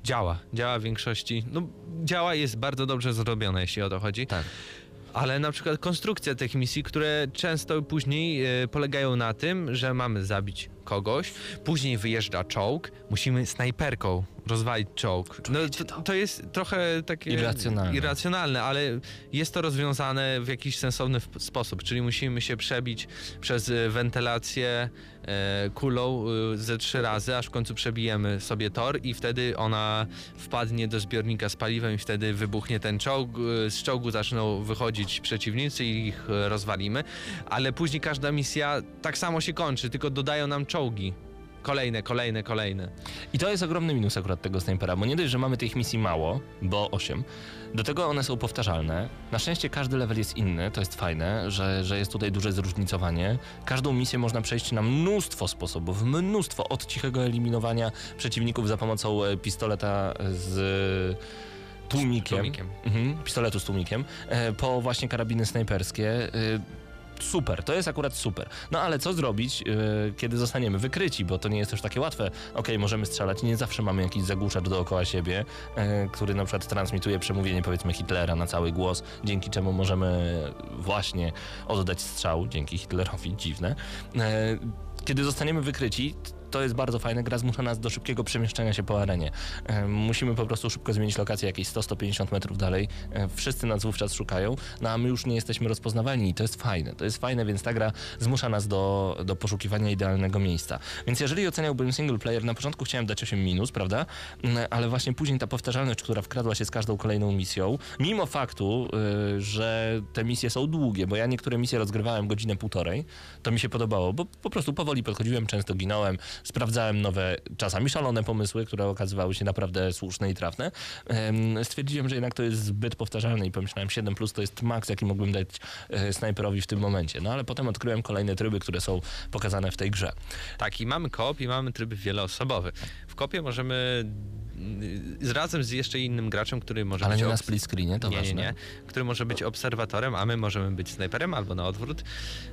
działa, działa w większości, no działa, jest bardzo dobrze zrobiona, jeśli o to chodzi. Tak. Ale na przykład konstrukcja tych misji, które często później e, polegają na tym, że mamy zabić kogoś, później wyjeżdża czołg, musimy snajperką rozwalić czołg. No, to, to jest trochę takie Irracjonalne. irracjonalne, ale jest to rozwiązane w jakiś sensowny sposób, czyli musimy się przebić przez e, wentylację e, kulą e, ze trzy razy, aż w końcu przebijemy sobie tor i wtedy ona wpadnie do zbiornika z paliwem i wtedy wybuchnie ten czołg. e, Z czołgu zaczną wychodzić przeciwnicy i ich e, rozwalimy, ale później każda misja tak samo się kończy, tylko dodają nam czołgi. kolejne, kolejne, kolejne. I to jest ogromny minus akurat tego snajpera, bo nie dość, że mamy tych misji mało, bo 8, do tego one są powtarzalne. Na szczęście każdy level jest inny, to jest fajne, że, że jest tutaj duże zróżnicowanie. Każdą misję można przejść na mnóstwo sposobów, mnóstwo od cichego eliminowania przeciwników za pomocą e, pistoleta z tłumikiem, Tłumikiem. Mhm, pistoletu z tłumikiem, e, po właśnie karabiny snajperskie. Super, to jest akurat super. No ale co zrobić, e, kiedy zostaniemy wykryci, bo to nie jest już takie łatwe. Okej, możemy strzelać, nie zawsze mamy jakiś zagłuszacz dookoła siebie, e, który na przykład transmituje przemówienie powiedzmy Hitlera na cały głos, dzięki czemu możemy właśnie oddać strzał, dzięki Hitlerowi, dziwne. E, Kiedy zostaniemy wykryci, to jest bardzo fajne. Gra zmusza nas do szybkiego przemieszczania się po arenie. Musimy po prostu szybko zmienić lokację jakieś 100-150 metrów dalej. Wszyscy nas wówczas szukają, no a my już nie jesteśmy rozpoznawalni i to jest fajne. To jest fajne, więc ta gra zmusza nas do, do poszukiwania idealnego miejsca. Więc jeżeli oceniałbym single player, na początku chciałem dać 8 minus, prawda? Mm, Ale właśnie później ta powtarzalność, która wkradła się z każdą kolejną misją, mimo faktu, y, że te misje są długie, bo ja niektóre misje rozgrywałem godzinę półtorej, to mi się podobało, bo po prostu powoli podchodziłem, często ginąłem, sprawdzałem nowe, czasami szalone pomysły, które okazywały się naprawdę słuszne i trafne. Em, Stwierdziłem, że jednak to jest zbyt powtarzalne i pomyślałem 7 plus to jest maks, jaki mógłbym dać e, snajperowi w tym momencie. No ale potem odkryłem kolejne tryby, które są pokazane w tej grze. Tak, i mamy koop i mamy tryb wieloosobowy. W kopie możemy razem z jeszcze innym graczem, który może Ale być nie na split screenie, to nie, ważne. nie, nie, który może być obserwatorem, a my możemy być snajperem albo na odwrót.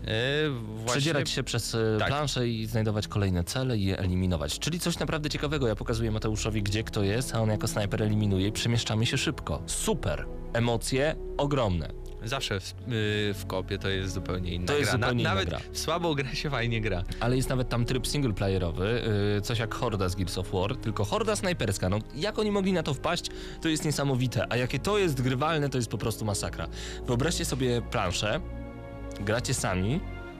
Yy, właśnie Przedzierać się przez e, Tak. planszę i znajdować kolejne cele i je eliminować. Czyli coś naprawdę ciekawego. Ja pokazuję Mateuszowi, gdzie kto jest, a on jako snajper eliminuje i przemieszczamy się szybko. Super. Emocje ogromne. Zawsze w, yy, w kopie to jest zupełnie inna To jest gra. zupełnie inna nawet gra. w słabą grę się fajnie gra. Ale jest nawet tam tryb singleplayerowy, yy, coś jak Horda z Gears of War, tylko Horda snajperska. No, jak oni mogli na to wpaść, to jest niesamowite. A jakie to jest grywalne, to jest po prostu masakra. Wyobraźcie sobie planszę, gracie sami,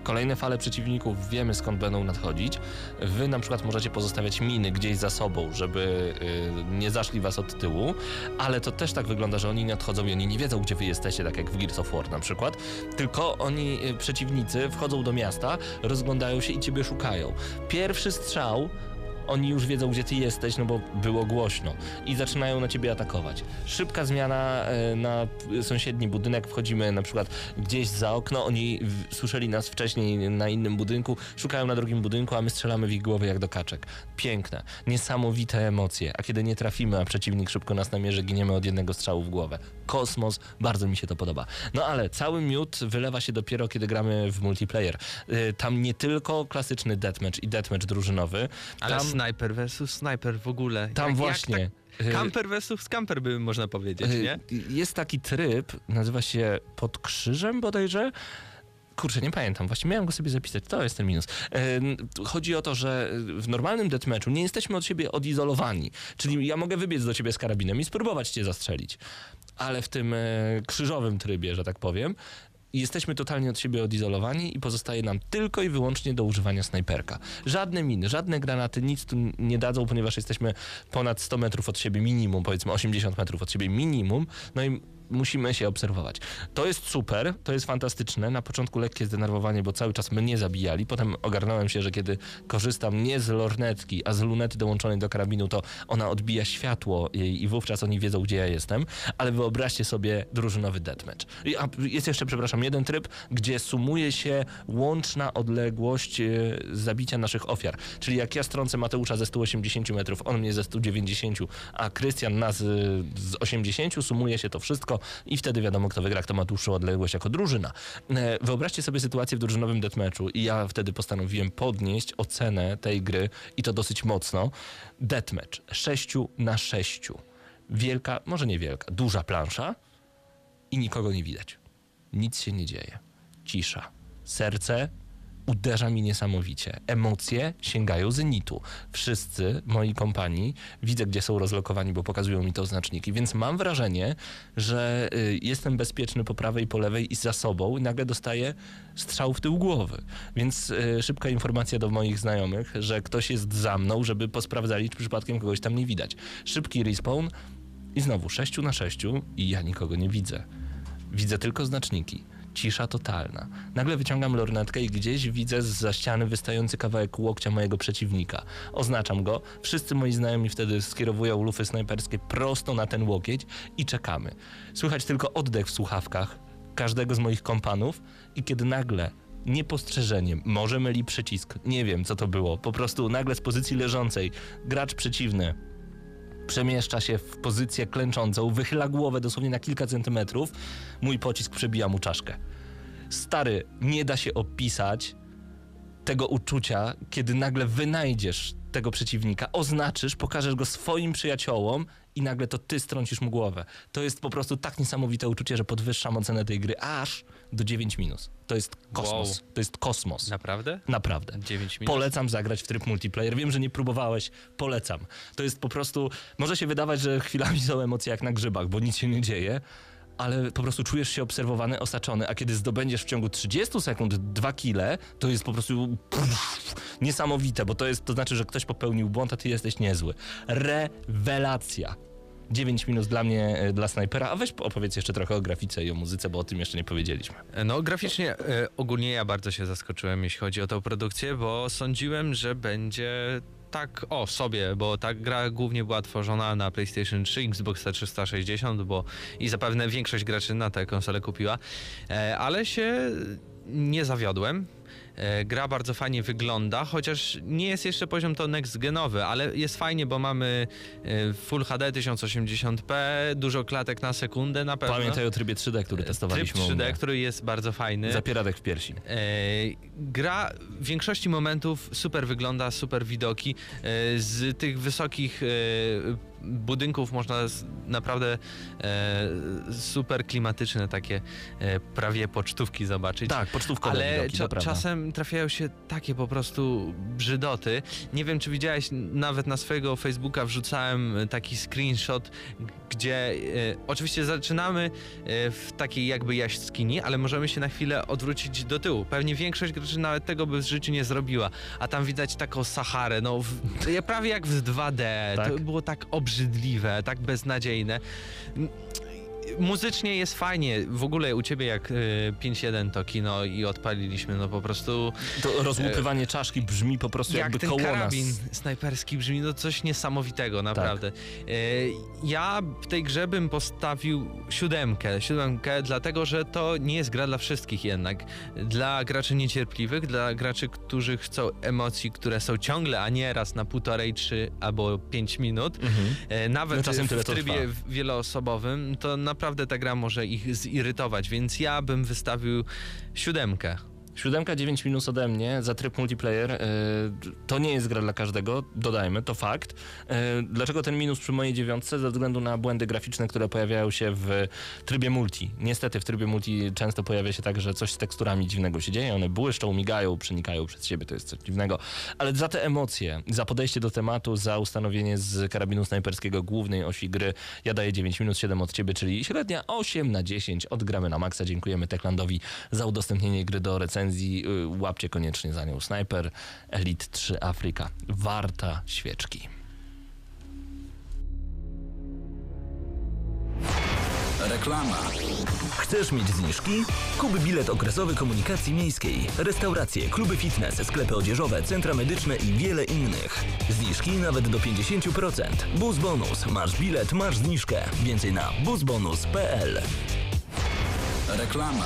kolejne fale przeciwników wiemy skąd będą nadchodzić. Wy na przykład możecie pozostawiać miny gdzieś za sobą, żeby yy, nie zaszli was od tyłu, ale to też tak wygląda, że oni nadchodzą i oni nie wiedzą, gdzie wy jesteście, tak jak w Gears of War na przykład, tylko oni, yy, przeciwnicy, wchodzą do miasta, rozglądają się i ciebie szukają. Pierwszy strzał oni już wiedzą, gdzie ty jesteś, no bo było głośno i zaczynają na ciebie atakować. Szybka zmiana e, na sąsiedni budynek, wchodzimy na przykład gdzieś za okno, oni słyszeli nas wcześniej na innym budynku, szukają na drugim budynku, a my strzelamy w ich głowy jak do kaczek. Piękne, niesamowite emocje, a kiedy nie trafimy, a przeciwnik szybko nas namierzy, giniemy od jednego strzału w głowę. Kosmos, bardzo mi się to podoba. No ale cały miód wylewa się dopiero, kiedy gramy w multiplayer. E, Tam nie tylko klasyczny deathmatch i deathmatch drużynowy, Ale tam... snajper versus snajper w ogóle. Tam Jak- właśnie. Jak y, tak, camper versus camper by można powiedzieć, y, nie? Jest taki tryb, nazywa się Pod Krzyżem bodajże. Kurczę, nie pamiętam, właśnie miałem go sobie zapisać, to jest ten minus. Y, Chodzi o to, że w normalnym deathmatchu nie jesteśmy od siebie odizolowani, czyli ja mogę wybiec do ciebie z karabinem i spróbować cię zastrzelić, ale w tym krzyżowym trybie, że tak powiem, jesteśmy totalnie od siebie odizolowani i pozostaje nam tylko i wyłącznie do używania snajperka. Żadne miny, żadne granaty nic tu nie dadzą, ponieważ jesteśmy ponad 100 metrów od siebie minimum, powiedzmy 80 metrów od siebie minimum, no i musimy się obserwować. To jest super, to jest fantastyczne. Na początku lekkie zdenerwowanie, bo cały czas mnie zabijali. Potem ogarnąłem się, że kiedy korzystam nie z lornetki, a z lunety dołączonej do karabinu, to ona odbija światło i, i wówczas oni wiedzą, gdzie ja jestem. Ale wyobraźcie sobie drużynowy deathmatch. A jest jeszcze, przepraszam, jeden tryb, gdzie sumuje się łączna odległość e, zabicia naszych ofiar. Czyli jak ja strącę Mateusza ze 180 metrów, on mnie ze 190, a Krystian nas e, z 80, sumuje się to wszystko i wtedy wiadomo, kto wygra, kto ma dłuższą odległość jako drużyna. E, Wyobraźcie sobie sytuację w drużynowym deathmatchu i ja wtedy postanowiłem podnieść ocenę tej gry i to dosyć mocno. Deathmatch 6 na 6. Wielka, może nie wielka, duża plansza i nikogo nie widać. Nic się nie dzieje. Cisza. Serce uderza mi niesamowicie. Emocje sięgają zenitu. Wszyscy moi kompanii widzę, gdzie są rozlokowani, bo pokazują mi to znaczniki, więc mam wrażenie, że y, jestem bezpieczny po prawej po lewej i za sobą i nagle dostaję strzał w tył głowy. Więc y, szybka informacja do moich znajomych, że ktoś jest za mną, żeby posprawdzali, czy przypadkiem kogoś tam nie widać. Szybki respawn i znowu 6 na 6 i ja nikogo nie widzę. Widzę tylko znaczniki. Cisza totalna. Nagle wyciągam lornetkę i gdzieś widzę za ściany wystający kawałek łokcia mojego przeciwnika. Oznaczam go. Wszyscy moi znajomi wtedy skierowują lufy snajperskie prosto na ten łokieć i czekamy. Słychać tylko oddech w słuchawkach każdego z moich kompanów i kiedy nagle niepostrzeżeniem, może myli przycisk, nie wiem co to było, po prostu nagle z pozycji leżącej gracz przeciwny przemieszcza się w pozycję klęczącą, wychyla głowę dosłownie na kilka centymetrów, mój pocisk przebija mu czaszkę. Stary, nie da się opisać tego uczucia, kiedy nagle wynajdziesz tego przeciwnika, oznaczysz, pokażesz go swoim przyjaciołom i nagle to ty strącisz mu głowę. To jest po prostu tak niesamowite uczucie, że podwyższam ocenę tej gry aż do 9 minus. To jest kosmos. To jest kosmos. Naprawdę? Naprawdę. 9 minut? Polecam zagrać w tryb multiplayer. Wiem, że nie próbowałeś, polecam. To jest po prostu, może się wydawać, że chwilami są emocje jak na grzybach, bo nic się nie dzieje, ale po prostu czujesz się obserwowany, osaczony, a kiedy zdobędziesz w ciągu 30 sekund dwa kile, to jest po prostu pff, niesamowite, bo to jest, to znaczy, że ktoś popełnił błąd, a ty jesteś niezły. Rewelacja. 9 minus dla mnie, e, dla snajpera, a weź opowiedz jeszcze trochę o grafice i o muzyce, bo o tym jeszcze nie powiedzieliśmy. No, graficznie e, ogólnie ja bardzo się zaskoczyłem, jeśli chodzi o tę produkcję, bo sądziłem, że będzie tak o sobie, bo ta gra głównie była tworzona na PlayStation 3, Xbox 360, bo i zapewne większość graczy na tę konsolę kupiła, e, ale się nie zawiodłem. E, Gra bardzo fajnie wygląda, chociaż nie jest jeszcze poziom to next genowy, ale jest fajnie, bo mamy e, Full HD 1080p, dużo klatek na sekundę na pewno. Pamiętaj o trybie 3D, który Tryb testowaliśmy u 3D, mnie. który jest bardzo fajny. Zapieradek w piersi. E, gra w większości momentów super wygląda, super widoki. E, z tych wysokich e, budynków można naprawdę e, super klimatyczne takie e, prawie pocztówki zobaczyć. Tak, pocztówkowe Ale widoki, cza- czasem trafiają się takie po prostu brzydoty. Nie wiem, czy widziałeś, nawet na swojego Facebooka wrzucałem taki screenshot, gdzie e, oczywiście zaczynamy e, w takiej jakby jaskini, ale możemy się na chwilę odwrócić do tyłu. Pewnie większość graczy nawet tego by w życiu nie zrobiła. A tam widać taką Saharę, no w, prawie jak w 2D. Tak. To było tak obrzydliwe, tak beznadziejne. Muzycznie jest fajnie. W ogóle u ciebie jak y, 5-1 to kino i odpaliliśmy, no po prostu To rozłupywanie czaszki brzmi po prostu jak jakby koło karabin nas. snajperski brzmi, no coś niesamowitego, naprawdę. Tak. E, ja w tej grze bym postawił siódemkę. Siódemkę, dlatego że to nie jest gra dla wszystkich jednak. Dla graczy niecierpliwych, dla graczy, którzy chcą emocji, które są ciągle, a nie raz na półtorej, trzy albo pięć minut. E, nawet No czasem w to trybie wieloosobowym, to naprawdę ta gra może ich zirytować, więc ja bym wystawił siódemkę. Siódemka 9 minus ode mnie za tryb multiplayer. e, to nie jest gra dla każdego, dodajmy, to fakt. E, dlaczego ten minus przy mojej dziewiątce? Ze względu na błędy graficzne, które pojawiają się w trybie multi. Niestety w trybie multi często pojawia się tak, że coś z teksturami dziwnego się dzieje. One błyszczą, migają, przenikają przez siebie, to jest coś dziwnego. Ale za te emocje, za podejście do tematu, za ustanowienie z karabinu snajperskiego głównej osi gry, ja daję 9 minus 7 od ciebie, czyli średnia 8 na 10. Odgramy na maksa. Dziękujemy Techlandowi za udostępnienie gry do recenzji. Y, Łapcie koniecznie za nią Sniper Elite 3 Afryka. Warta świeczki. Reklama. Chcesz mieć zniżki? Kup bilet okresowy komunikacji miejskiej, restauracje, kluby fitness, sklepy odzieżowe, centra medyczne i wiele innych. Zniżki nawet do 50%. Bus Bonus. Masz bilet, masz zniżkę. Więcej na busbonus.pl. Reklama.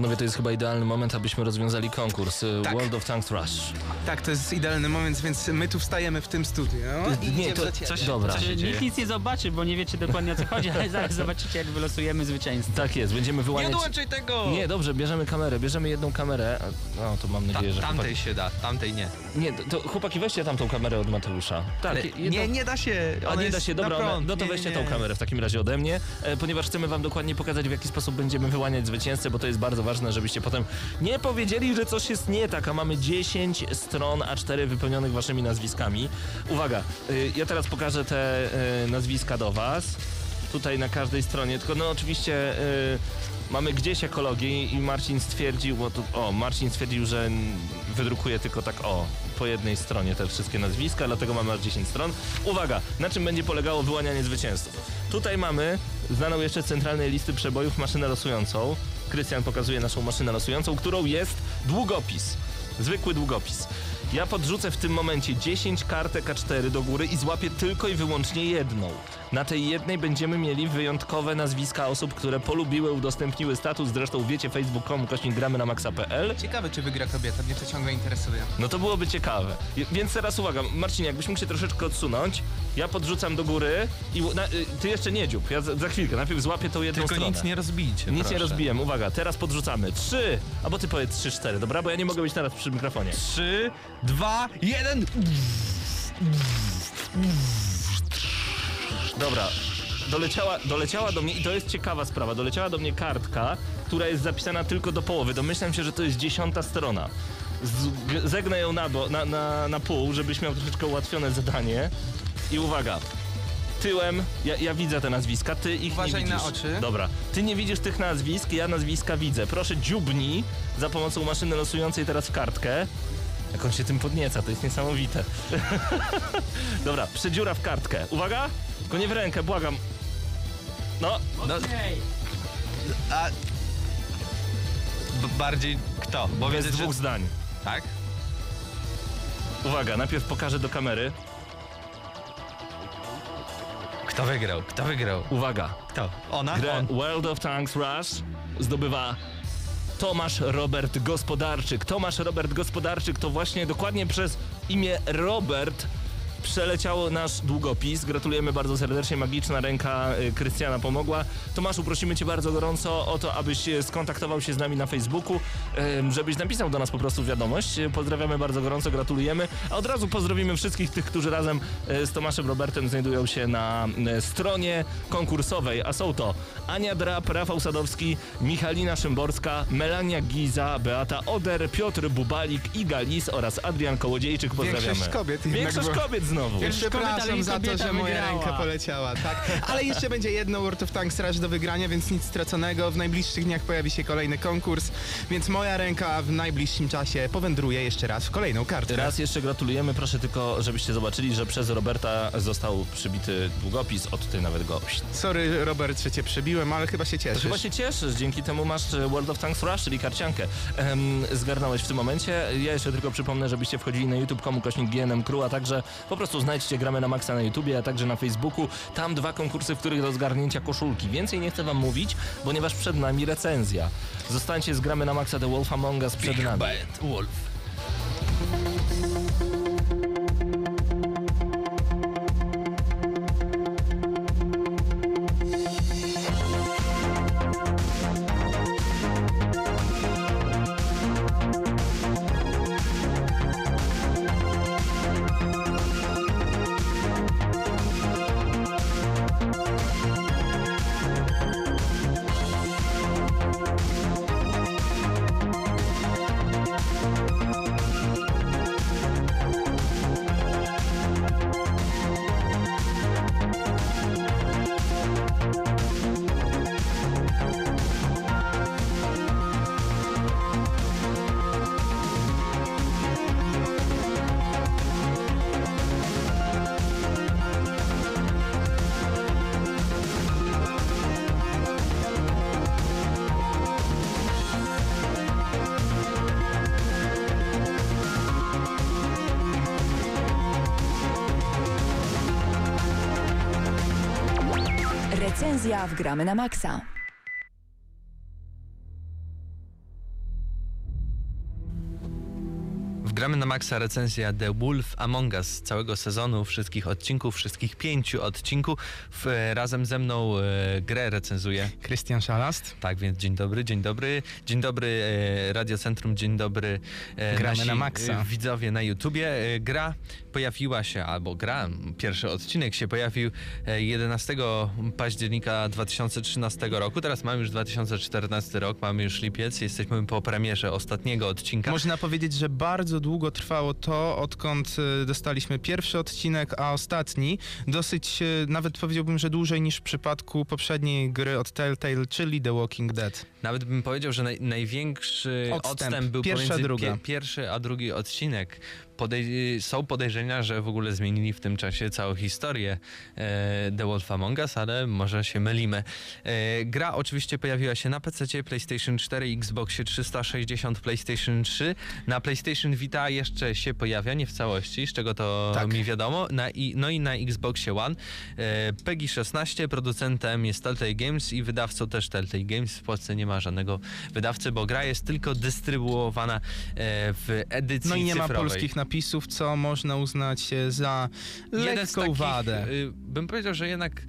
Panowie, to jest chyba idealny moment, abyśmy rozwiązali konkurs y, Tak. World of Tanks Rush. Tak, to jest idealny moment, więc my tu wstajemy w tym studiu. No, i Nie, to coś- dobra. coś- dzieje? Nikt nic nie zobaczy, bo nie wiecie dokładnie o co chodzi, ale zaraz zobaczycie, jak wylosujemy zwycięzcę. Tak jest, będziemy wyłaniać... tego! Nie, dobrze, bierzemy kamerę, bierzemy jedną kamerę. No, to mam Ta, nadzieję, że... tamtej się da, tamtej nie. Nie, to, chłopaki weźcie tamtą kamerę od Mateusza. Tak, Ale jedną- nie, nie da się. A nie da się, na dobra, prąd. no to Nie, weźcie nie, tą nie. kamerę w takim razie ode mnie, e, ponieważ chcemy wam dokładnie pokazać, w jaki sposób będziemy wyłaniać zwycięzcę, bo to jest bardzo ważne, żebyście potem nie powiedzieli, że coś jest nie tak, a mamy 10 stron A4 wypełnionych waszymi nazwiskami. Uwaga, y, ja teraz pokażę te y, nazwiska do was, tutaj na każdej stronie, tylko no oczywiście... y, Mamy gdzieś ekologię i Marcin stwierdził, bo tu, o, Marcin stwierdził, że wydrukuje tylko tak, o, po jednej stronie te wszystkie nazwiska, dlatego mamy aż 10 stron. Uwaga, na czym będzie polegało wyłanianie zwycięzców? Tutaj mamy znaną jeszcze z centralnej listy przebojów maszynę losującą. Krystian pokazuje naszą maszynę losującą, którą jest długopis. Zwykły długopis. Ja podrzucę w tym momencie 10 kartek A4 do góry i złapię tylko i wyłącznie jedną. Na tej jednej będziemy mieli wyjątkowe nazwiska osób, które polubiły, udostępniły status. Zresztą wiecie facebook.com kośnik gramy na maxa.pl. Ciekawe, czy wygra kobieta, mnie to ciągle interesuje. No to byłoby ciekawe. Więc teraz uwaga, Marcin, jakbyś mógł się troszeczkę odsunąć, ja podrzucam do góry i na, y, ty jeszcze nie dziób, ja za, za chwilkę, najpierw złapię tą jedną Tylko stronę. nic nie rozbijcie, Nic nie proszę. rozbiłem, uwaga, teraz podrzucamy. Trzy, albo ty powiedz trzy, cztery, dobra? Bo ja nie mogę być teraz przy mikrofonie. 3, 2, 1. Dobra, doleciała, doleciała do mnie i to jest ciekawa sprawa, doleciała do mnie kartka, która jest zapisana tylko do połowy. Domyślam się, że to jest dziesiąta strona. Z, zegnę ją na, bo, na, na, na pół, żebyś miał troszeczkę ułatwione zadanie. I uwaga, tyłem, ja, ja widzę te nazwiska, ty ich Uważaj nie na widzisz. oczy. Dobra, ty nie widzisz tych nazwisk, ja nazwiska widzę. Proszę dziubnij za pomocą maszyny losującej teraz w kartkę. Jak on się tym podnieca, to jest niesamowite. [laughs] Dobra, przedziura w kartkę. Uwaga! Tylko nie w rękę, błagam. No, No, a... B- bardziej kto? Bo bez wiedzę, że... dwóch zdań. Tak? Uwaga, najpierw pokażę do kamery. Kto wygrał? Kto wygrał? Uwaga, Kto? Ona? grę On. World of Tanks Rush zdobywa Tomasz Robert Gospodarczyk. Tomasz Robert Gospodarczyk to właśnie dokładnie przez imię Robert przeleciał nasz długopis. Gratulujemy bardzo serdecznie, magiczna ręka y, Krystiana pomogła. Tomaszu, prosimy cię bardzo gorąco o to, abyś e, skontaktował się z nami na Facebooku, żebyś napisał do nas po prostu wiadomość. E, Pozdrawiamy bardzo gorąco, gratulujemy. A od razu pozdrowimy wszystkich tych, którzy razem e, z Tomaszem Robertem znajdują się na e, stronie konkursowej, a są to Ania Drap, Rafał Sadowski, Michalina Szymborska, Melania Giza, Beata Oder, Piotr Bubalik, Iga Lis oraz Adrian Kołodziejczyk. Pozdrawiamy. Większość kobiet Większość kobiet znowu. Przepraszam za to, że moja wygrała. ręka poleciała, tak. Ale jeszcze będzie jedno World of Tanks Rush do wygrania, więc nic straconego. W najbliższych dniach pojawi się kolejny konkurs, więc moja ręka w najbliższym czasie powędruje jeszcze raz w kolejną kartę. Raz jeszcze gratulujemy, proszę tylko, żebyście zobaczyli, że przez Roberta został przybity długopis, o tutaj nawet go. Sorry Robert, że cię przebiłem, ale chyba się cieszysz. chyba się cieszysz, dzięki temu masz e, World of Tanks Rush, czyli karciankę. Em, zgarnąłeś w tym momencie. Ja jeszcze tylko przypomnę, żebyście wchodzili na youtube.com kośnik GNM Crew, a także po prostu znajdźcie Gramy na Maxa na YouTubie, a także na Facebooku. Tam dwa konkursy, w których do zgarnięcia koszulki. Więcej nie chcę wam mówić, ponieważ przed nami recenzja. Zostańcie z Gramy na Maxa The Wolf Among Us przed nami. Wolf. Gramy na Maxa. Recenzja The Wolf Among Us z całego sezonu, wszystkich odcinków, wszystkich pięciu odcinków. W, razem ze mną e, grę recenzuje. Krystian Szalast. Tak, więc dzień dobry, dzień dobry. Dzień dobry e, Radio Centrum, dzień dobry e, Gramy nasi na maksa. e, widzowie na YouTubie. E, gra pojawiła się, albo gra, pierwszy odcinek się pojawił e, 11 października 2013 roku. Teraz mamy już 2014 rok, mamy już lipiec, jesteśmy po premierze ostatniego odcinka. Można powiedzieć, że bardzo długo trwało to, odkąd y, dostaliśmy pierwszy odcinek, a ostatni dosyć, y, nawet powiedziałbym, że dłużej niż w przypadku poprzedniej gry od Telltale, czyli The Walking Dead. Nawet bym powiedział, że naj, największy Odstęp. odstęp, był Pierwsza, pomiędzy druga. pierwszy a drugi odcinek. podej- są podejrzenia, że w ogóle zmienili w tym czasie całą historię e, The Wolf Among Us, ale może się mylimy. E, gra oczywiście pojawiła się na PC, PlayStation 4, Xboxie 360, PlayStation 3. Na PlayStation Vita jeszcze się pojawia, nie w całości, z czego to Tak. mi wiadomo. Na i, no i na Xboxie One. E, PEGI 16, producentem jest Telltale Games i wydawcą też Telltale Games. W Polsce nie ma żadnego wydawcy, bo gra jest tylko dystrybuowana e, w edycji No i nie ma cyfrowej. polskich napisów, co można uznać za lekką takich, wadę. y, bym powiedział, że jednak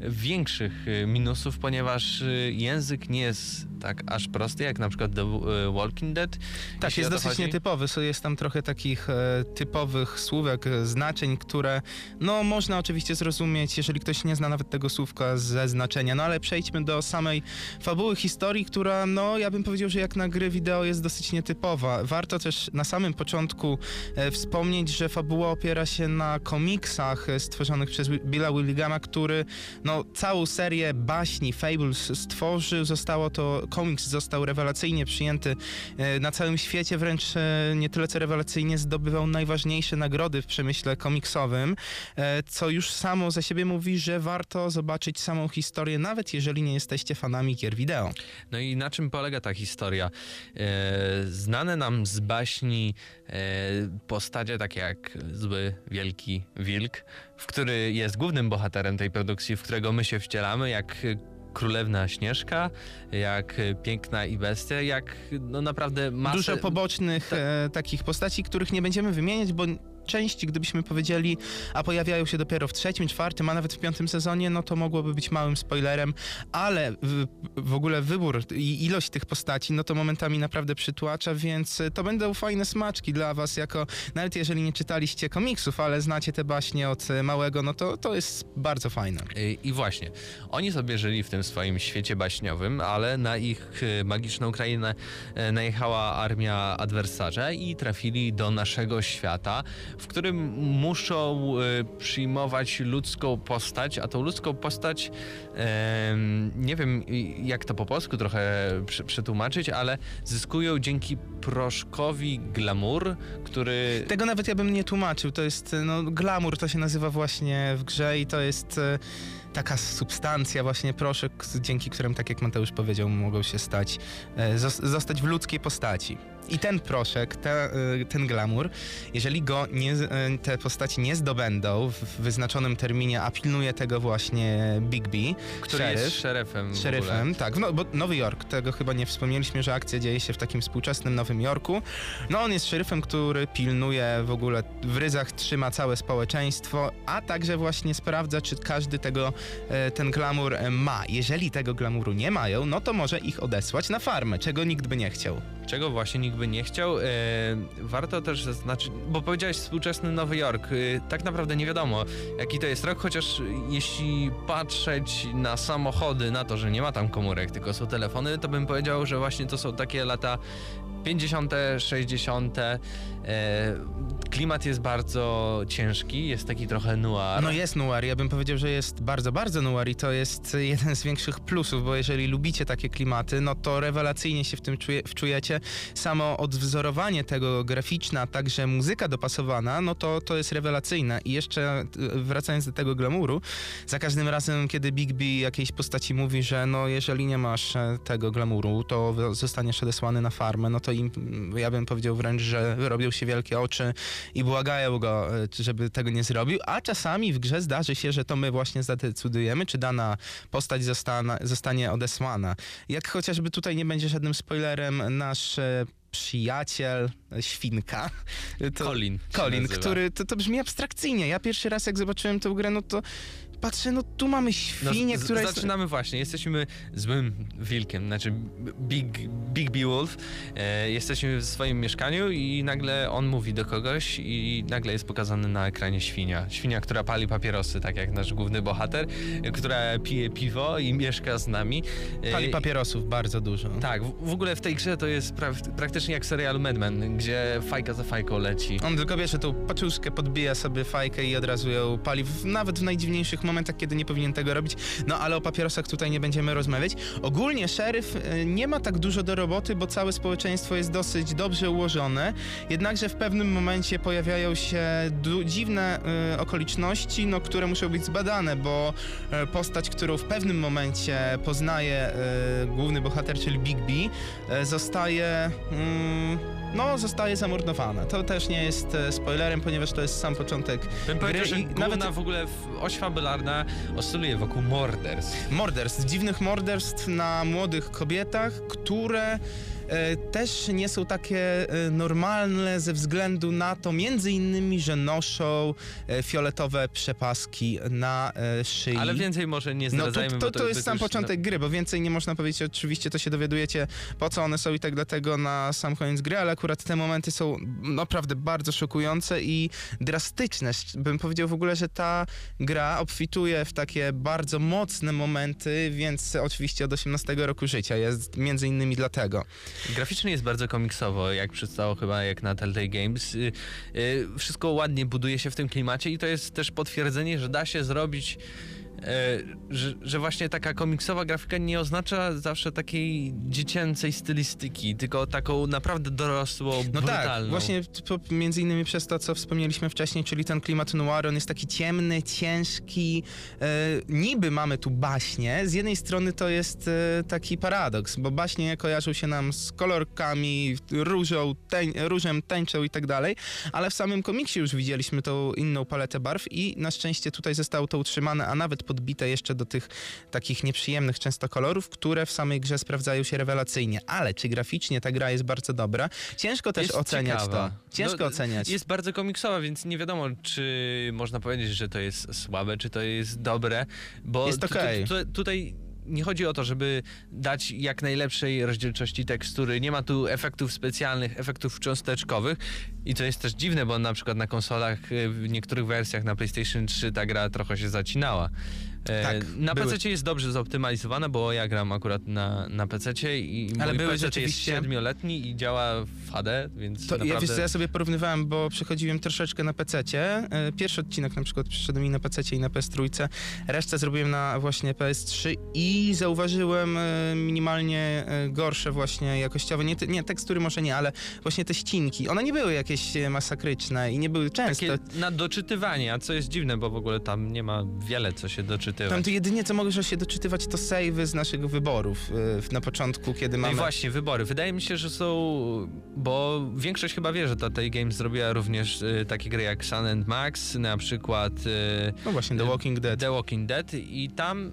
większych y, minusów, ponieważ y, język nie jest tak aż prosty, jak na przykład The y, Walking Dead. Tak, jest dosyć chodzi. nietypowy. Jest tam trochę takich e, typowych słówek, e, znaczeń, które no można oczywiście zrozumieć, jeżeli ktoś nie zna nawet tego słówka ze znaczenia. No ale przejdźmy do samej fabuły historii, która no ja bym powiedział, że jak na gry wideo jest dosyć nietypowa. Warto też na samym początku e, wspomnieć, że fabuła opiera się na komiksach e, stworzonych przez Billa Willigama, który no całą serię baśni Fables stworzył. Zostało to, komiks został rewelacyjnie przyjęty e, na całym świecie, wręcz e, nie tyle co rewelacyjnie zdobywał najważniejsze nagrody w przemyśle komiksowym, e, co już samo za siebie mówi, że warto zobaczyć samą historię, nawet jeżeli nie jesteście fanami gier wideo. No i na czym polega ta historia? Znane nam z baśni postacie takie jak zły, wielki wilk, w który jest głównym bohaterem tej produkcji, w którego my się wcielamy, jak Królewna Śnieżka, jak Piękna i Bestia, jak no naprawdę masę... Dużo pobocznych e, takich postaci, których nie będziemy wymieniać, bo części, gdybyśmy powiedzieli, a pojawiają się dopiero w trzecim, czwartym, a nawet w piątym sezonie, no to mogłoby być małym spoilerem, ale w, w ogóle wybór i ilość tych postaci, no to momentami naprawdę przytłacza, więc to będą fajne smaczki dla was, jako nawet jeżeli nie czytaliście komiksów, ale znacie te baśnie od e, małego, no to to jest bardzo fajne. I i właśnie, oni sobie żyli w tym swoim świecie baśniowym, ale na ich e, magiczną krainę e, najechała armia adwersarza i trafili do naszego świata, w którym muszą e, przyjmować ludzką postać, a tą ludzką postać, nie wiem jak to po polsku trochę przetłumaczyć, ale zyskują dzięki proszkowi glamour, który... Tego nawet ja bym nie tłumaczył. To jest, no, glamour to się nazywa właśnie w grze i to jest e, taka substancja, właśnie proszek, dzięki którym, tak jak Mateusz powiedział, mogą się stać, e, zos- zostać w ludzkiej postaci. I ten proszek, te, e, ten glamour, jeżeli go nie, e, te postaci nie zdobędą w wyznaczonym terminie, a pilnuje tego właśnie Bigby, który szeryf, jest szeryfem Szeryfem, tak. No, bo Nowy Jork, tego chyba nie wspomnieliśmy, że akcja dzieje się w takim współczesnym Nowym Jorku. No on jest szeryfem, który pilnuje w ogóle, w ryzach trzyma całe społeczeństwo, a także właśnie sprawdza, czy każdy tego, e, ten glamour ma. Jeżeli tego glamuru nie mają, no to może ich odesłać na farmę, czego nikt by nie chciał. Czego właśnie nikt by nie chciał. E, warto też zaznaczyć, bo powiedziałeś współczesny Nowy Jork. E, tak naprawdę nie wiadomo, jaki to jest rok, chociaż jeśli patrzeć na samochody, na to, że nie ma tam komórek, tylko są telefony, to bym powiedział, że właśnie to są takie lata 50., 60. E, klimat jest bardzo ciężki, jest taki trochę noir. No jest noir, ja bym powiedział, że jest bardzo, bardzo noir i to jest jeden z większych plusów, bo jeżeli lubicie takie klimaty, no to rewelacyjnie się w tym czuje, wczujecie. Samo odwzorowanie tego graficzne, a także muzyka dopasowana, no to, to jest rewelacyjne. I jeszcze y, wracając do tego glamouru, za każdym razem, kiedy Bigby jakiejś postaci mówi, że no jeżeli nie masz e, tego glamouru, to zostaniesz odesłany na farmę, no to im, ja bym powiedział wręcz, że robią się wielkie oczy i błagają go, e, żeby tego nie zrobił, a czasami w grze zdarzy się, że to my właśnie zadecydujemy, czy dana postać zostana, zostanie odesłana. Jak chociażby tutaj nie będzie żadnym spoilerem, nasz e, przyjaciel, e, świnka. To, Colin. się Colin, który, to, to brzmi abstrakcyjnie. Ja pierwszy raz jak zobaczyłem tę grę, no to patrzę, no tu mamy No, świnię, z- która jest... Zaczynamy właśnie, jesteśmy złym wilkiem, znaczy Big, Big B Wolf. E, jesteśmy w swoim mieszkaniu i nagle on mówi do kogoś i nagle jest pokazany na ekranie świnia. Świnia, która pali papierosy, tak jak nasz główny bohater, która pije piwo i mieszka z nami. E, Pali papierosów bardzo dużo. Tak, w, w ogóle w tej grze to jest pra, praktycznie jak w serialu Mad Men, gdzie fajka za fajką leci. On tylko bierze tą paczuszkę, podbija sobie fajkę i od razu ją pali, w, nawet w najdziwniejszych momentach, kiedy nie powinien tego robić. No ale o papierosach tutaj nie będziemy rozmawiać. Ogólnie szeryf y, nie ma tak dużo do roboty, bo całe społeczeństwo jest dosyć dobrze ułożone. Jednakże w pewnym momencie pojawiają się dziwne y, okoliczności, no, które muszą być zbadane, bo y, postać, którą w pewnym momencie poznaje y, główny bohater, czyli Big B, zostaje. No, zostaje zamordowana. To też nie jest e, spoilerem, ponieważ to jest sam początek Bym gry że nawet w ogóle oś fabularna oscyluje wokół morderstw. morderstw, dziwnych morderstw na młodych kobietach, które też nie są takie e, normalne ze względu na to, między innymi, że noszą e, fioletowe przepaski na e, szyi. Ale więcej może nie No to, zdradzajmy, to, to, to jest sam początek gry, bo więcej nie można powiedzieć. Oczywiście to się dowiadujecie, po co one są i tak dlatego na sam koniec gry, ale akurat te momenty są naprawdę bardzo szokujące i drastyczne. Bym powiedział w ogóle, że ta gra obfituje w takie bardzo mocne momenty, więc oczywiście od 18 roku życia jest między innymi dlatego. Graficznie jest bardzo komiksowo, jak przedstało chyba jak na Telltale Games. Y, y, Wszystko ładnie buduje się w tym klimacie i to jest też potwierdzenie, że da się zrobić że, że właśnie taka komiksowa grafika nie oznacza zawsze takiej dziecięcej stylistyki, tylko taką naprawdę dorosłą, No brutalną. tak, właśnie między innymi przez to, co wspomnieliśmy wcześniej, czyli ten klimat noir, on jest taki ciemny, ciężki. E, niby mamy tu baśnie, z jednej strony to jest e, taki paradoks, bo baśnie kojarzą się nam z kolorkami, różą, różem, tęczą i tak dalej, ale w samym komiksie już widzieliśmy tą inną paletę barw i na szczęście tutaj zostało to utrzymane, a nawet podbite jeszcze do tych takich nieprzyjemnych często kolorów, które w samej grze sprawdzają się rewelacyjnie. Ale czy graficznie ta gra jest bardzo dobra? Ciężko też Jest oceniać ciekawa. to. Ciężko No, oceniać. Jest bardzo komiksowa, więc nie wiadomo, czy można powiedzieć, że to jest słabe, czy to jest dobre, bo Jest tu, tutaj nie chodzi o to, żeby dać jak najlepszej rozdzielczości tekstury. Nie ma tu efektów specjalnych, efektów cząsteczkowych i to jest też dziwne, bo na przykład na konsolach, y, w niektórych wersjach na PlayStation 3 ta gra trochę się zacinała. E, Tak, na były- PC jest dobrze zoptymalizowana, bo ja gram akurat na, na PC i Ale mój były PC jest rzeczywiście- siedmioletni i działa w HD, więc To, ja, naprawdę... wiesz, co, ja sobie porównywałem, bo przechodziłem troszeczkę na PC-cie. E, Pierwszy odcinek na przykład przyszedł mi na PC i na PS3, resztę zrobiłem na właśnie PS3 i zauważyłem e, minimalnie gorsze właśnie jakościowe, nie, nie tekstury może nie, ale właśnie te ścinki. One nie były jakieś masakryczne i nie były często. Takie na doczytywanie, a co jest dziwne, bo w ogóle tam nie ma wiele co się doczytywać. Tam to jedynie co możesz się doczytywać to savey z naszych wyborów e, na początku, kiedy No mamy... i właśnie, wybory. Wydaje mi się, że są, bo większość chyba wie, że Telltale Games zrobiła również y, takie gry jak Sun and Max, na przykład y, No właśnie, The Walking Dead. The Walking Dead i tam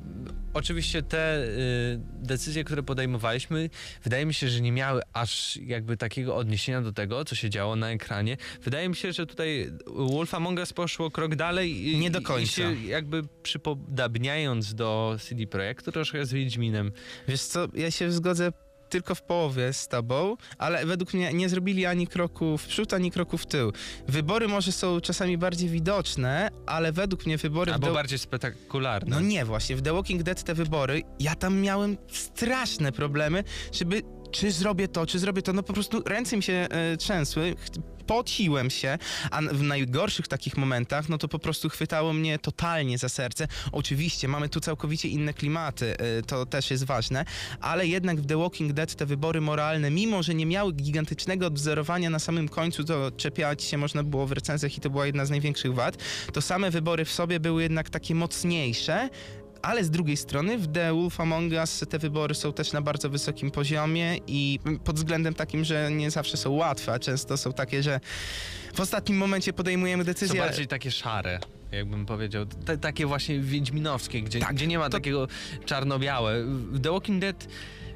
oczywiście te y, decyzje, które podejmowaliśmy, wydaje mi się, że nie miały aż jakby takiego odniesienia do tego, co się działo na ekranie. Wydaje mi się, że tutaj Wolf Among Us poszło krok dalej i, Nie do i końca. się jakby przypodabniając do CD Projektu troszkę z Wiedźminem. Wiesz co, ja się zgodzę tylko w połowie z tobą, ale według mnie nie zrobili ani kroku w przód, ani kroku w tył. Wybory może są czasami bardziej widoczne, ale według mnie wybory... Albo The- bardziej spektakularne. No nie, właśnie, w The Walking Dead te wybory, ja tam miałem straszne problemy, żeby czy zrobię to, czy zrobię to, no po prostu ręce mi się e, trzęsły, pociłem się, a w najgorszych takich momentach, no to po prostu chwytało mnie totalnie za serce. Oczywiście, mamy tu całkowicie inne klimaty, e, to też jest ważne, ale jednak w The Walking Dead te wybory moralne, mimo że nie miały gigantycznego odwzorowania na samym końcu, to czepiać się można było w recenzjach i to była jedna z największych wad, to same wybory w sobie były jednak takie mocniejsze, ale z drugiej strony w The Wolf Among Us te wybory są też na bardzo wysokim poziomie i pod względem takim, że nie zawsze są łatwe, a często są takie, że w ostatnim momencie podejmujemy Są decyzję. bardziej takie szare, jakbym powiedział. Takie właśnie wiedźminowskie, gdzie, Tak, gdzie nie ma to- takiego czarno-białe. W The Walking Dead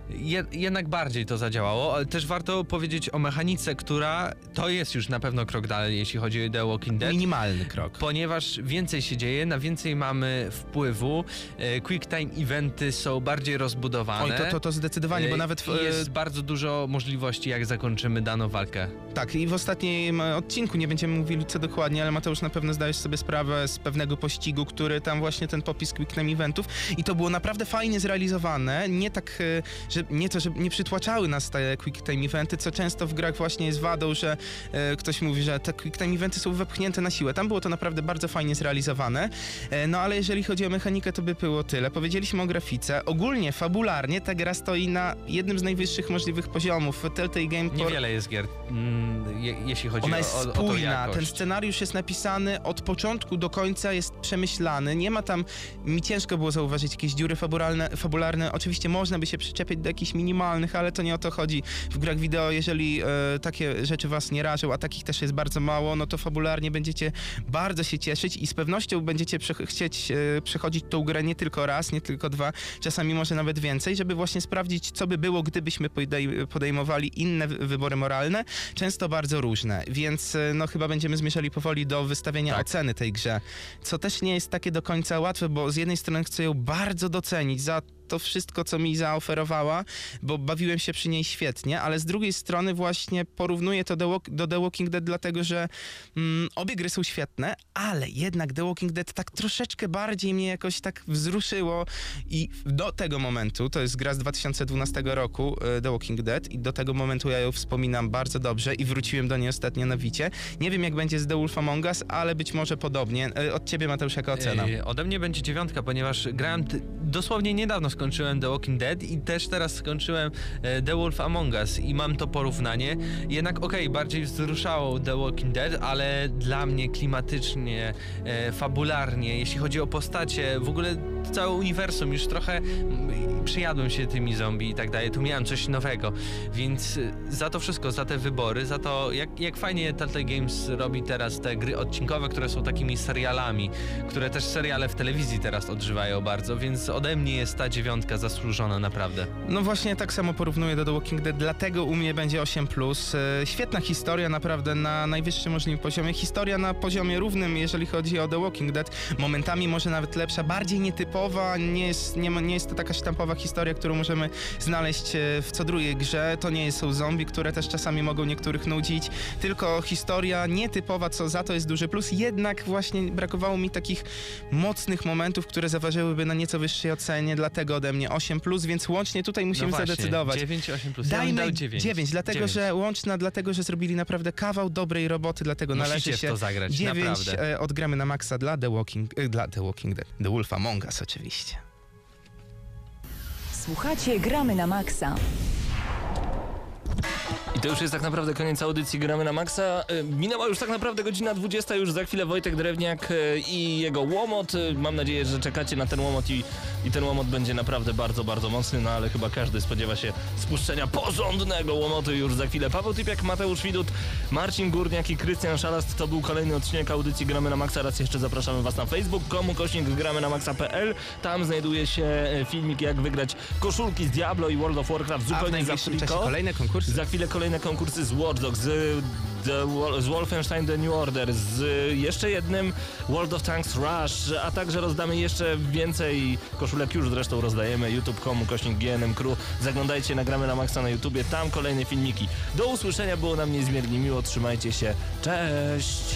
je, jednak bardziej to zadziałało, ale też warto powiedzieć o mechanice, która to jest już na pewno krok dalej, jeśli chodzi o The Walking Dead. Minimalny krok. Ponieważ więcej się dzieje, na więcej mamy wpływu, e, quick time eventy są bardziej rozbudowane. Oj, to, to, to zdecydowanie, bo E, nawet w, i jest bardzo dużo możliwości, jak zakończymy daną walkę. Tak, i w ostatnim e, odcinku nie będziemy mówili co dokładnie, ale Mateusz na pewno zdajesz sobie sprawę z pewnego pościgu, który tam właśnie ten popis Quick Time Eventów i to było naprawdę fajnie zrealizowane, nie tak, e, że że nie to, że nie przytłaczały nas te quick time eventy, co często w grach właśnie jest wadą, że e, ktoś mówi, że te quick time eventy są wepchnięte na siłę. Tam było to naprawdę bardzo fajnie zrealizowane. E, no ale jeżeli chodzi o mechanikę, to by było tyle. Powiedzieliśmy o grafice. Ogólnie, fabularnie ta gra stoi na jednym z najwyższych możliwych poziomów. Telltale Game por- Niewiele jest gier, mm, je, jeśli chodzi ona o, jest o, o spójna, jakość. ten scenariusz jest napisany od początku do końca, jest przemyślany, nie ma tam, mi ciężko było zauważyć jakieś dziury fabularne, fabularne. oczywiście można by się przyczepić do jakichś minimalnych, ale to nie o to chodzi. W grach wideo, jeżeli e, takie rzeczy was nie rażą, a takich też jest bardzo mało, no to fabularnie będziecie bardzo się cieszyć i z pewnością będziecie prze- chcieć e, przechodzić tą grę nie tylko raz, nie tylko dwa, czasami może nawet więcej, żeby właśnie sprawdzić, co by było, gdybyśmy podej- podejmowali inne wy- wybory moralne, często bardzo różne, więc e, no chyba będziemy zmierzali powoli do wystawienia Tak. oceny tej grze, co też nie jest takie do końca łatwe, bo z jednej strony chcę ją bardzo docenić za to wszystko, co mi zaoferowała, bo bawiłem się przy niej świetnie, ale z drugiej strony właśnie porównuję to do, The Walking Dead, dlatego że mm, obie gry są świetne, ale jednak The Walking Dead tak troszeczkę bardziej mnie jakoś tak wzruszyło i do tego momentu, to jest gra z 2012 roku, e, The Walking Dead i do tego momentu ja ją wspominam bardzo dobrze i wróciłem do niej ostatnio na Wicie. Nie wiem jak będzie z The Wolf Among Us, ale być może podobnie. E, Od ciebie Mateusz jaka ocena? Yy, ode mnie będzie dziewiątka, ponieważ grałem dosłownie niedawno skończyłem The Walking Dead i też teraz skończyłem e, The Wolf Among Us i mam to porównanie. Jednak okej, bardziej wzruszało The Walking Dead, ale dla mnie klimatycznie, e, fabularnie, jeśli chodzi o postacie, w ogóle całe uniwersum już trochę mm, przyjadłem się tymi zombie i tak dalej, tu miałem coś nowego, więc e, za to wszystko, za te wybory, za to jak, jak fajnie Telltale Games robi teraz te gry odcinkowe, które są takimi serialami, które też seriale w telewizji teraz odżywają bardzo, więc ode mnie jest ta dziewiątka zasłużona naprawdę. No właśnie tak samo porównuję do The Walking Dead, dlatego u mnie będzie 8+. E, Świetna historia, naprawdę na najwyższym możliwym poziomie. Historia na poziomie równym, jeżeli chodzi o The Walking Dead. Momentami może nawet lepsza, bardziej nietypowa, nie jest, nie, nie jest to taka sztampowa historia, którą możemy znaleźć e, w co drugiej grze. To nie są zombie, które też czasami mogą niektórych nudzić, tylko historia nietypowa, co za to jest duży plus. Jednak właśnie brakowało mi takich mocnych momentów, które zaważyłyby na nieco wyższej ocenie, dlatego ode mnie 8+, więc łącznie tutaj musimy no właśnie, zadecydować. 9, 8 plus. Ja Dajmy dał 9. 9, dlatego 9. że łączna, dlatego że zrobili naprawdę kawał dobrej roboty, dlatego Musicie należy w się to zagrać, 9 naprawdę. e, odgramy na maksa dla The Walking, e, dla The Walking Dead, The Wolf Among Us oczywiście. Słuchacie Gramy na Maxa. I to już jest tak naprawdę koniec audycji Gramy na Maxa. Y, Minęła już tak naprawdę godzina 20, już za chwilę Wojtek Drewniak y, i jego łomot. Y, Mam nadzieję, że czekacie na ten łomot i, i ten łomot będzie naprawdę bardzo, bardzo mocny, no ale chyba każdy spodziewa się spuszczenia porządnego łomotu już za chwilę. Paweł Typiak, Mateusz Widut, Marcin Górniak i Krystian Szalast. To był kolejny odcinek audycji Gramy na Maxa. Raz jeszcze zapraszamy Was na Facebook, komu kośnik gramy na maxa.pl. Tam znajduje się e, filmik, jak wygrać koszulki z Diablo i World of Warcraft zupełnie za friko. kolejne konkursy. Za chwilę kolejne konkursy z Watch Dogs, z, z Wolfenstein The New Order, z jeszcze jednym World of Tanks Rush, a także rozdamy jeszcze więcej koszulek, już zresztą rozdajemy, youtube.com, kośnik GNM Crew. Zaglądajcie, nagramy na maksa na YouTubie, tam kolejne filmiki. Do usłyszenia, było nam niezmiernie miło, trzymajcie się, cześć!